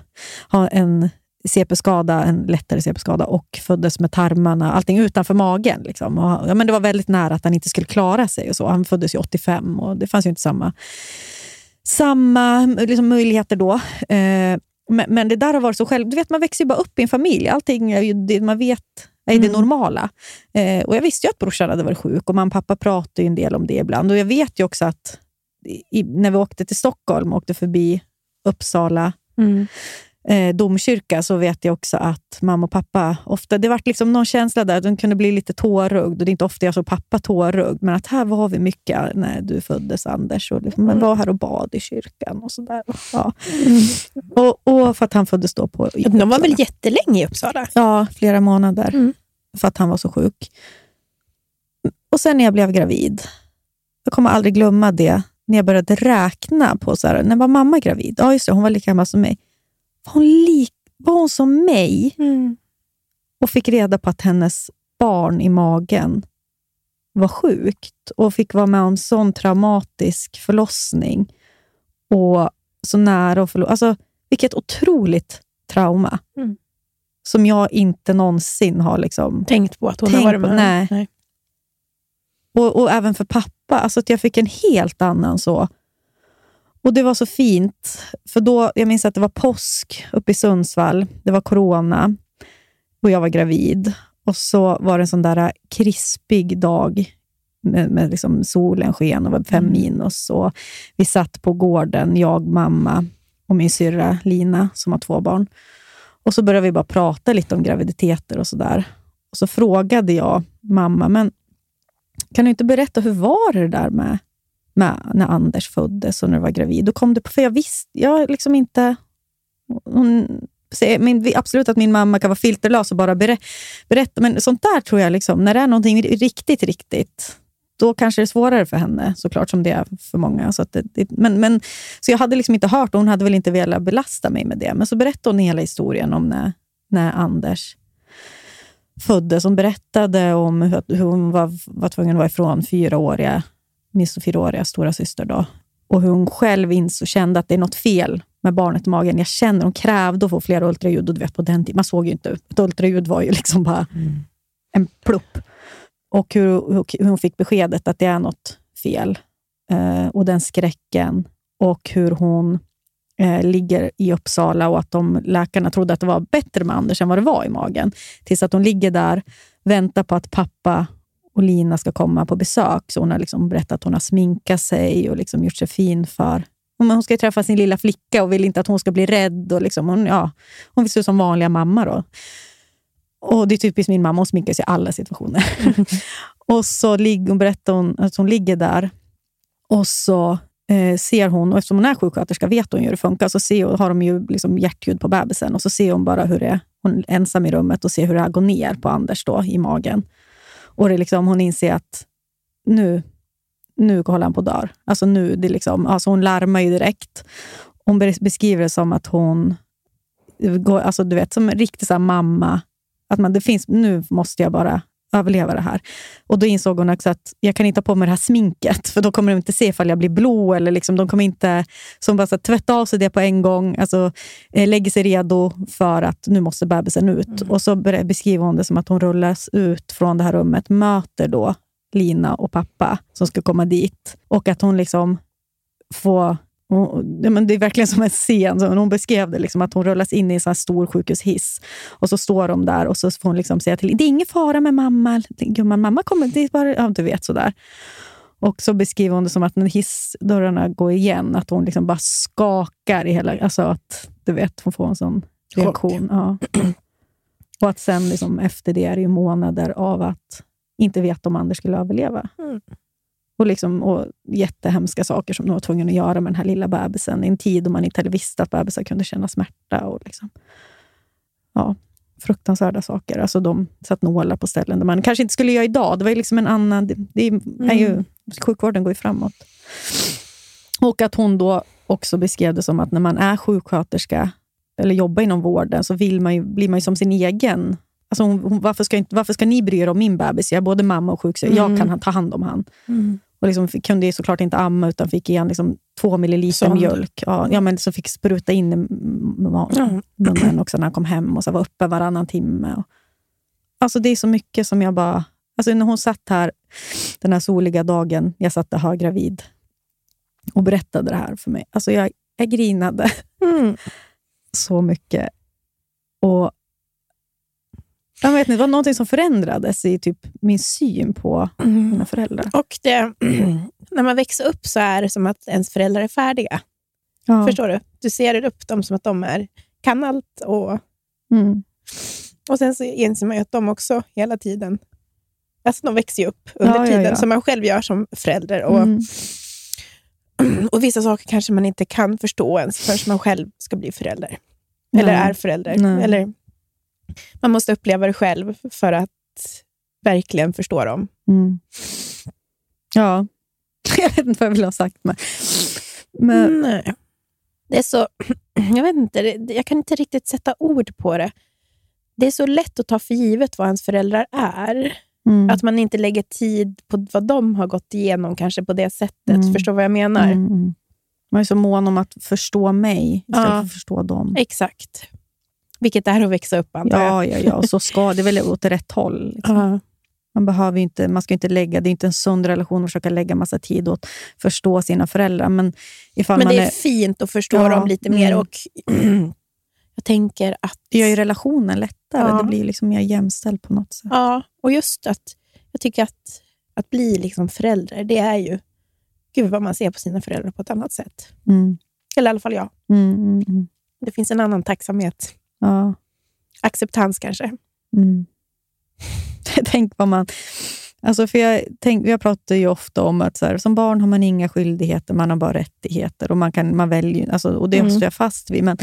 har en CP-skada, en lättare CP-skada och föddes med tarmarna, allting utanför magen. Liksom. Och, ja, men det var väldigt nära att han inte skulle klara sig. och så. Han föddes ju 85 och det fanns ju inte samma, samma liksom, möjligheter då. Eh, men, men det där har varit så själv... Du vet, man växer ju bara upp i en familj. Allting man vet är det normala. Eh, och Jag visste ju att brorsan hade varit sjuk och mamma och pappa pratade ju en del om det ibland. Och Jag vet ju också att i, när vi åkte till Stockholm och åkte förbi Uppsala Mm. Eh, domkyrka så vet jag också att mamma och pappa ofta, det var liksom någon känsla där, de kunde bli lite tårögd. Och det är inte ofta jag såg pappa tårögd, men att här var vi mycket när du föddes Anders. Och liksom, man var här och bad i kyrkan och sådär. Ja. Och, och för att han föddes då på De var väl jättelänge i Uppsala? Ja, flera månader. Mm. För att han var så sjuk. Och sen när jag blev gravid, jag kommer aldrig glömma det, när jag började räkna på, så här, när var mamma gravid? Ja, just det, hon var lika gammal som mig. Var hon, lik, var hon som mig? Mm. Och fick reda på att hennes barn i magen var sjukt och fick vara med om sån traumatisk förlossning och så nära att förlora. Alltså, vilket otroligt trauma Mm. som jag inte någonsin har liksom Tänkt på att hon har varit med. nej. Och, och även för pappa. Alltså att jag fick en helt annan så. Och det var så fint. För då, Jag minns att det var påsk uppe i Sundsvall. Det var corona och jag var gravid. Och så var det en sån där krispig dag med, med liksom solen sken och var fem Mm. minus. Och vi satt på gården, jag, mamma och min syrra Lina som har två barn. Och så började vi bara prata lite om graviditeter och sådär. Och så frågade jag mamma, men kan du inte berätta, hur var det där med, med när Anders föddes och när du var gravid? Då kom det på, för jag visste, jag liksom inte... Hon, min, absolut att min mamma kan vara filterlös och bara berätta, men sånt där tror jag, liksom, när det är någonting riktigt, riktigt, då kanske det är svårare för henne, såklart som det är för många. Så, att det, det, men, men, så jag hade liksom inte hört och hon hade väl inte velat belasta mig med det. Men så berättade hon hela historien om när, när Anders föddes. Hon berättade om hur, hur hon var, var tvungen att vara ifrån fyraåriga, min fyraåriga stora syster då. Och hur hon själv insåg, kände att det är något fel med barnet i magen. Jag känner hon krävde att få fler ultraljud. Och du vet, på den tiden, man såg ju inte. Ett ultraljud var ju liksom bara en plupp. Och hur, hur, hur hon fick beskedet att det är något fel. Eh, och den skräcken. Och hur hon eh, ligger i Uppsala och att de läkarna trodde att det var bättre med Anders än vad det var i magen. Tills att hon ligger där, väntar på att pappa och Lina ska komma på besök. Så hon har liksom berättat att hon har sminkat sig och liksom gjort sig fin för... Men hon ska ju träffa sin lilla flicka och vill inte att hon ska bli rädd. Och liksom hon, ja, hon vill se ut som vanliga mamma. Då. Och Det är typiskt min mamma, hon sminkar sig i alla situationer. och så ligger, hon berättar hon att hon ligger där och så eh, ser hon, och eftersom hon är sjuksköterska vet hon hur det funkar, så ser, hon- har de ju liksom hjärtljud på bebisen och så ser hon bara hur det är. Hon är ensam i rummet och ser hur det här går ner på Anders då, i magen. Och det liksom, hon inser att nu, nu håller han på att dö. Alltså nu, det liksom, alltså hon larmar ju direkt. Hon beskriver det som att hon går, alltså du vet, som en riktig så här mamma. Att man, det finns, nu måste jag bara överleva det här. Och Då insåg hon också att jag kan inte ha på mig det här sminket, för då kommer de inte se ifall jag blir blå. Eller liksom, de kommer inte, så hon bara så här, tvätta av sig det på en gång, alltså, eh, lägger sig redo för att nu måste bebisen ut. Och så beskriver hon det som att hon rullas ut från det här rummet, möter då Lina och pappa som ska komma dit. Och att hon liksom får ja, men det är verkligen som en scen. Hon beskrev det, liksom, att hon rullas in i en sån här stor sjukhushiss. Och så står de där och så får hon liksom säga till det är ingen fara med mamma. Gumman, mamma kommer. Det är bara, ja, du vet sådär. Och så beskriver hon det som att när hissdörrarna går igen, att hon liksom bara skakar i hela... Alltså att, du vet, hon får en sån reaktion. Ja. Och att sen liksom, efter det är det månader av att inte veta om Anders skulle överleva. Mm. Och, liksom, och jättehemska saker som hon var tvungen att göra med den här lilla bebisen i en tid då man inte hade visst att bebisar kunde känna smärta. Och liksom, ja, fruktansvärda saker. Alltså de satt nålar på ställen där man kanske inte skulle göra idag. Det var liksom en annan... Det, det är ju, Sjukvården går ju framåt. Och att hon då också beskrev det som att när man är sjuksköterska eller jobbar inom vården så vill man ju, blir man ju som sin egen... Alltså hon, hon, varför, ska inte, varför ska ni bry er om min bebis? Jag är både mamma och sjuksköterska. Jag kan ta hand om han. Och liksom kunde ju såklart inte amma, utan fick igen liksom två milliliter Sond. mjölk. Ja, ja, men så fick spruta in i munnen också när han kom hem och så var uppe varannan timme. Och, alltså det är så mycket som jag bara... Alltså när hon satt här den här soliga dagen, jag satt där höggravid och berättade det här för mig. Alltså jag, jag grinade Mm. så mycket. Och jag vet inte, det var någonting som förändrades i typ min syn på Mm. mina föräldrar. Och det, när man växer upp så är det som att ens föräldrar är färdiga. Ja. Förstår du? Du ser upp dem som att de är, kan allt. Och, Mm. och sen så inser man ju att de också hela tiden... Alltså de växer ju upp under Ja, ja, tiden, ja. som man själv gör som förälder. Och, Mm. och vissa saker kanske man inte kan förstå ens förrän man själv ska bli förälder. Eller Nej. är förälder. Nej. Eller, man måste uppleva det själv för att verkligen förstå dem. Mm. Ja, jag vet inte vad jag vill ha sagt. Men, men, Nej. Det är så... Jag vet inte, det- jag kan inte riktigt sätta ord på det. det är så lätt att ta för givet vad ens föräldrar är. Mm. Att man inte lägger tid på vad de har gått igenom kanske på det sättet. Mm. Förstår vad jag menar? Mm, mm. Man är så mån om att förstå mig istället Ja. för att förstå dem. Exakt. Vilket är att växa upp, antar jag. Ja, ja, ja. Och så ska det väl åt rätt håll. Liksom. Ja. Man, behöver inte, man ska inte lägga, det är inte en sund relation att försöka lägga massa tid åt att förstå sina föräldrar. Men, ifall Men det är är, fint att förstå Ja, dem lite mer. mm. Och jag tänker att... det gör ju relationen lättare. Ja. Det blir liksom mer jämställt på något sätt. Ja, och just att jag tycker att, att bli liksom förälder, det är ju... Gud vad man ser på sina föräldrar på ett annat sätt. Mm. Eller i alla fall jag. Mm, mm, mm. Det finns en annan tacksamhet. Ja. Acceptans kanske. Mm. Tänk vad man... Alltså för jag, tänk, jag pratar ju ofta om att så här, som barn har man inga skyldigheter, man har bara rättigheter. Och man kan, man väljer, alltså, och Det Mm. står jag fast vid. Men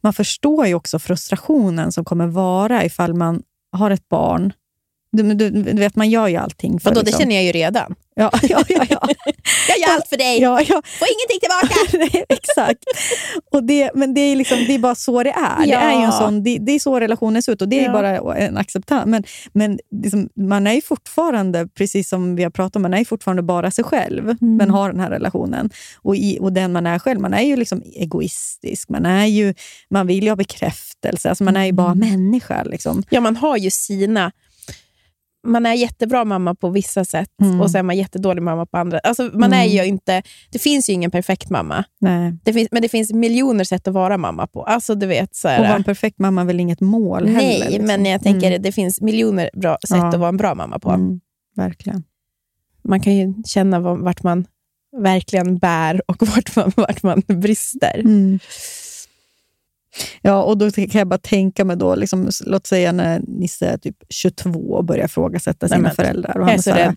man förstår ju också frustrationen som kommer vara ifall man har ett barn. Du, du, du vet, man gör ju allting. För, Och då, det liksom- känner jag ju redan. ja, ja, ja, ja. Jag gör allt för dig. ja, ja. Får ingenting tillbaka. Nej, Exakt. Och det, men det är, liksom, det är bara så det är. Det, Ja. är ju en sån, det, det är så relationen ser ut och det är Ja. bara en acceptans. Men, men liksom, man är ju fortfarande, precis som vi har pratat om, man är ju fortfarande bara sig själv, Mm. men har den här relationen. Och, i, och den man är själv, man är ju liksom egoistisk. Man, är ju, man vill ju ha bekräftelse. Alltså man är ju bara Mm. människa. Liksom. Ja, man har ju sina... Man är jättebra mamma på vissa sätt Mm. och så är man jättedålig mamma på andra. Alltså, man är ju inte, det finns ju ingen perfekt mamma. Nej. Det finns, men det finns miljoner sätt att vara mamma på. Alltså, du vet, så här, Och vara en perfekt mamma är väl inget mål Nej, heller. liksom. men jag tänker Mm. det finns miljoner bra sätt Ja. att vara en bra mamma på. Mm, verkligen. Man kan ju känna vart man verkligen bär och vart man, vart man brister. Ja, och då kan jag bara tänka mig då, liksom, låt säga när Nisse är typ 22 och börjar ifrågasätta sina men, föräldrar. Och han är så här,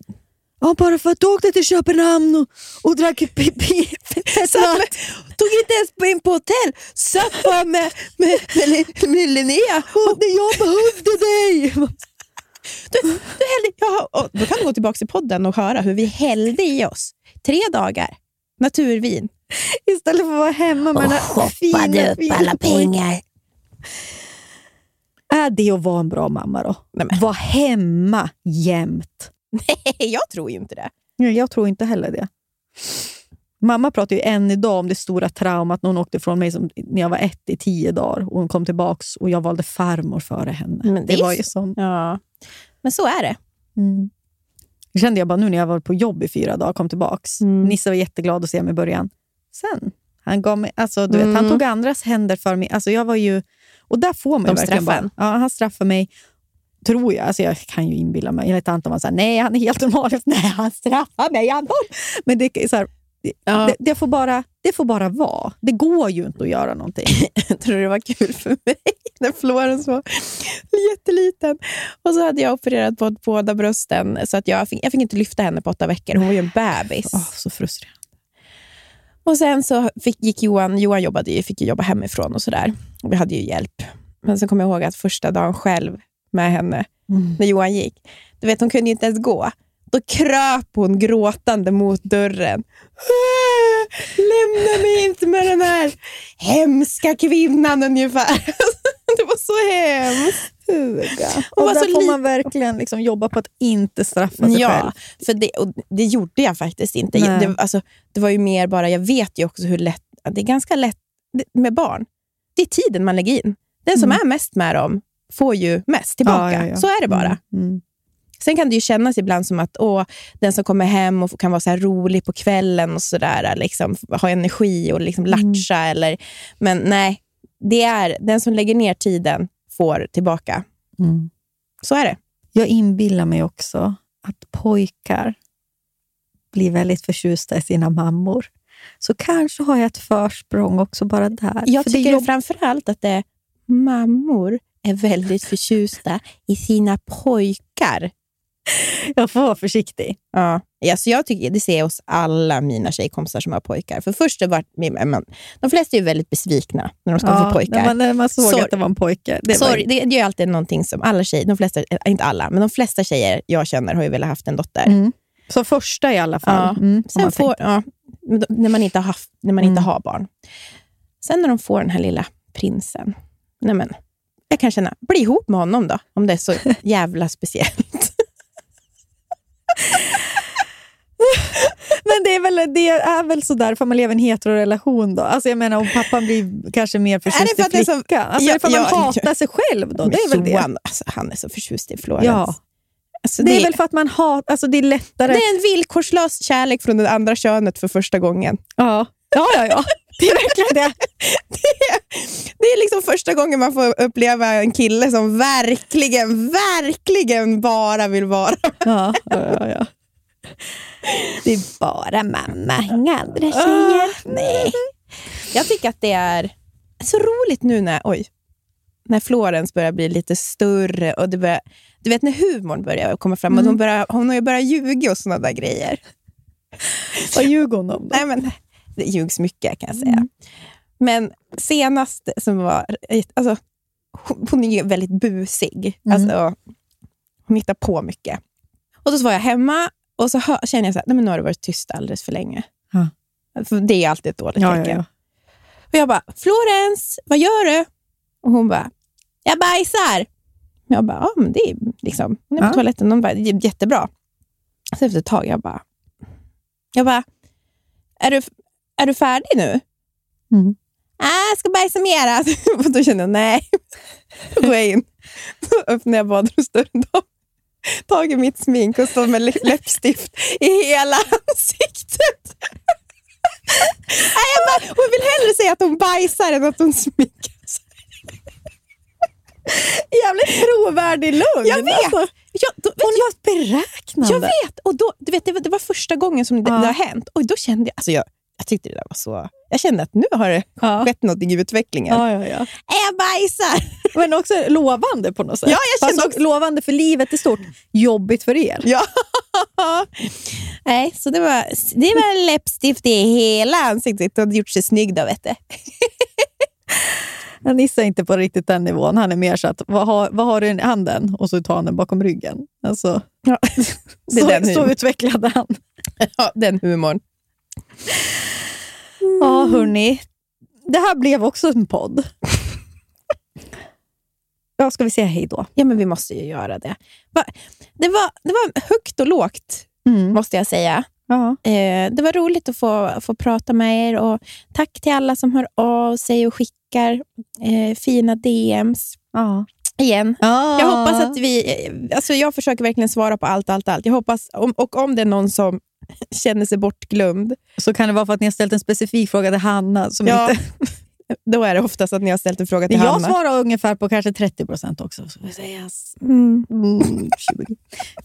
ja, bara för att du åkte till Köpenhamn och, och drack med, tog inte ens in på hotell, satt bara med, med, med, med Linnea. Och när jag behövde dig! Du, du hällde, ja, då kan du gå tillbaka till podden och höra hur vi hällde i oss. Tre dagar. Naturvin. Istället för att vara hemma med den här fina, fina pojken. Är det att vara en bra mamma då? Nej. Vara hemma jämt. Nej, jag tror ju inte det. Ja, Jag tror inte heller det. Mamma pratar ju än idag om det stora traumat när hon åkte från mig som, när jag var ett i tio dagar. Och hon kom tillbaka och jag valde farmor före henne. Men det det var så- ju sån... Ja. Men så är det. Mm. Det kände jag bara nu när jag var på jobb i fyra dagar och kom tillbaka. Mm. Nisse var jätteglad att se mig i början. Sen, han gav mig, alltså, du vet, han Mm. tog andras händer för mig. Alltså, jag var ju, och där får man ju De verkligen straffar bara, ja, Han straffar mig, tror jag. Alltså, jag kan ju inbilla mig. Anton var så här, nej han är helt normal. Nej, han straffar mig Anton. Men det, är så här, Ja. det, det, får bara, det får bara vara. Det går ju inte att göra någonting. Jag tror det var kul för mig när Florence var jätteliten. Och så hade jag opererat på båda brösten, så att jag fick, jag fick inte lyfta henne på åtta veckor. Hon var ju en bebis. Åh, så frustrerande. Och sen så fick, gick Johan, Johan jobbade ju, fick ju jobba hemifrån och sådär. Vi hade ju hjälp. Men sen kommer jag ihåg att första dagen själv med henne, Mm. när Johan gick, du vet hon kunde ju inte ens gå. Då kröp hon gråtande mot dörren. "Ah, Lämna mig inte med den här hemska kvinnan ungefär. Det var så hemskt. Huga. Och Och där får man verkligen liksom jobba på att inte straffa sig själv. Ja, för det, och det gjorde jag faktiskt inte. Nej. Det, alltså, det var ju mer bara, jag vet ju också hur lätt, det är ganska lätt med barn. Det är tiden man lägger in. Den som Mm. är mest med dem får ju mest tillbaka. Ja, ja. Så är det bara. Mm. Mm. Sen kan det ju kännas ibland som att åh, den som kommer hem och kan vara så här rolig på kvällen och sådär, liksom, ha energi och liksom latcha. Eller, men nej, det är den som lägger ner tiden får tillbaka. Mm. Så är det. Jag inbillar mig också att pojkar blir väldigt förtjusta i sina mammor. Så kanske har jag ett försprång också bara där. Jag För tycker jobb- framför allt att det mammor är väldigt förtjusta i sina pojkar. Jag får vara försiktig. Ja. Alltså jag tycker, det ser jag hos alla mina tjejkompisar som har pojkar. För först var, man, de flesta är ju väldigt besvikna när de ska få pojkar. När man, när man såg Sorry. att det var en pojke. Det var, Sorry, det är ju alltid någonting som alla tjejer, de flesta, eh, inte alla, men de flesta tjejer jag känner har ju velat haft en dotter. Mm. Så första i alla fall. Ja. Mm, Sen man får, ja, men när man inte har, haft, när man inte Mm. har barn. Sen när de får den här lilla prinsen, nej men, jag kan känna, bli ihop med honom då, om det är så jävla speciellt. Men det är väl, det är väl sådär för man lever i en heterorelation då? Alltså jag menar om pappan blir kanske mer förtjust för i det flickan. Alltså Ja, är det för att man ja, hatar sig själv då? Det är väl det? Johan, alltså, han är så förtjust i Florens. Ja. Alltså, Det är väl för att man hatar, alltså det är lättare. det är en villkorslös kärlek från det andra könet för första gången. Ja, ja, ja. ja. Det är verkligen det. Det är, det är liksom första gången man får uppleva en kille som verkligen, verkligen bara vill vara. Ja, ja, ja. Det är bara mamma, inga andra tjejer. Nej. Jag tycker att det är så roligt nu när, oj, när Florens börjar bli lite större och det börjar, du vet när humorn börjar komma fram och hon, börjar, hon har ju börjat ljuga och sådana där grejer. Vad ljuger hon om då? Nej, men, det ljugs mycket kan jag säga. Men senast som var... Alltså, hon, är ju väldigt busig. Alltså, hon hittar på mycket. Och så var jag hemma och så hör, känner jag så här, nej, men nu har det varit tyst alldeles för länge. Ja. För det är alltid ett dåligt Ja, tecken. ja. Och jag bara, Florens, vad gör du? Och hon bara, jag bajsar. Jag bara, ja, men det är liksom, hon är på toaletten. Hon bara, "Det är jättebra. Så efter ett tag, jag bara, jag bara är, du, är du färdig nu? Mm. Ah, jag ska bajsa mera. och då kände jag, nej. Då går jag in. Så öppnar jag badrumsdörren. Då tagit mitt smink och står med lä- läppstift i hela ansiktet. Nej, jag bara, hon vill hellre säga att hon bajsar än att hon sminkar sig. Jävligt trovärdig lugn. Jag vet! Alltså, Jag, då, hon var beräknande. Jag vet! Och då, du vet det, var, det var första gången som det, Ja. det har hänt. Och då kände jag, alltså jag, jag tyckte det där var så... Jag kände att nu har det Ja. skett något i utvecklingen. Ja, ja, ja. Äh, Jag bajsar! Men också lovande på något sätt. Ja, jag kände Fast också- Lovande för livet i stort. Jobbigt för er. Ja. Nej, så det var, det var läppstift i hela ansiktet och hade gjort sig snygg då, vet du. Men Nisse är inte på riktigt den nivån. Han är mer så att, vad har, vad har du i handen? Och så tar han den bakom ryggen. Alltså, Ja. Så, så utvecklade han. Ja, den humorn. Ja, hörni. Det här blev också en podd. Ja, ska vi säga hej då? Ja, men vi måste ju göra det. Det var, det var högt och lågt, Mm. måste jag säga. Ja. Eh, det var roligt att få, få prata med er och tack till alla som hör av sig och skickar eh, fina DMs. Ja. Igen. Ja. Jag hoppas att vi... Alltså jag försöker verkligen svara på allt, allt, allt. Jag hoppas, om, och om det är någon som känner sig bortglömd, Så kan det vara för att ni har ställt en specifik fråga till Hanna. Som Ja, inte... då är det oftast att ni har ställt en fråga till Jag Hanna. svarar ungefär på kanske 30 procent också. Så säger Mm. Mm, 20.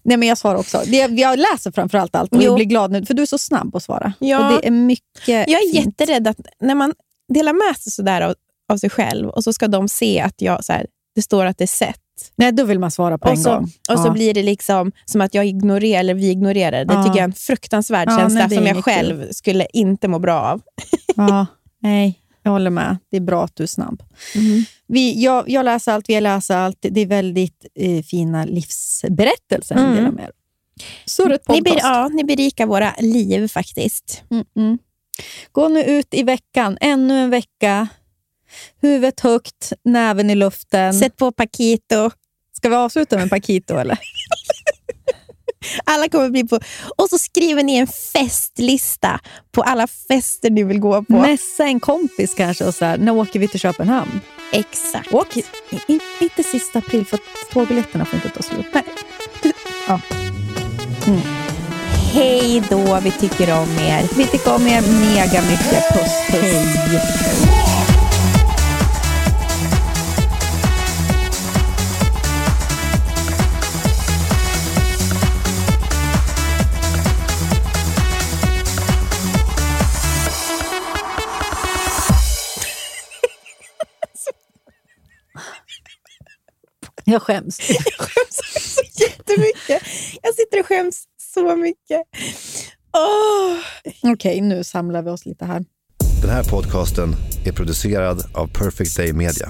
Nej, men jag svarar också. Jag läser framförallt allt och Jo. jag blir glad nu, för du är så snabb att svara. Ja. Och det är mycket Jag är fint. jätterädd att när man delar med sig sådär av, av sig själv och så ska de se att jag, så här, det står att det är sett. Nej, då vill man svara på Och en så, gång. och så Ja. blir det liksom som att jag ignorerar, eller vi ignorerar. Det Ja. tycker jag är en fruktansvärd Ja, känsla som jag själv skulle inte må bra av. Ja, nej, jag håller med. Det är bra att du är snabb. Vi, jag, jag läser allt, vi läser allt. Det är väldigt eh, fina livsberättelser Mm. delar med er. Ni, ber, ja, ni berikar våra liv faktiskt. Mm, mm. Gå nu ut i veckan. Ännu en vecka. Huvudet högt, näven i luften. Sätt på Paquito. Ska vi avsluta med Paquito eller? Alla kommer bli på... Och så skriver ni en festlista på alla fester ni vill gå på. Messa en kompis kanske och så här, när åker vi till Köpenhamn? Exakt. I, inte sista april för tågbiljetterna får inte ta slut. Nej. Hej då, vi tycker om er. Vi tycker om er mega mycket. Puss, puss. Hej. Jag skäms. Jag skäms så jättemycket. Jag sitter och skäms så mycket. Åh. Okej, nu samlar vi oss lite här. Den här podcasten är producerad av Perfect Day Media.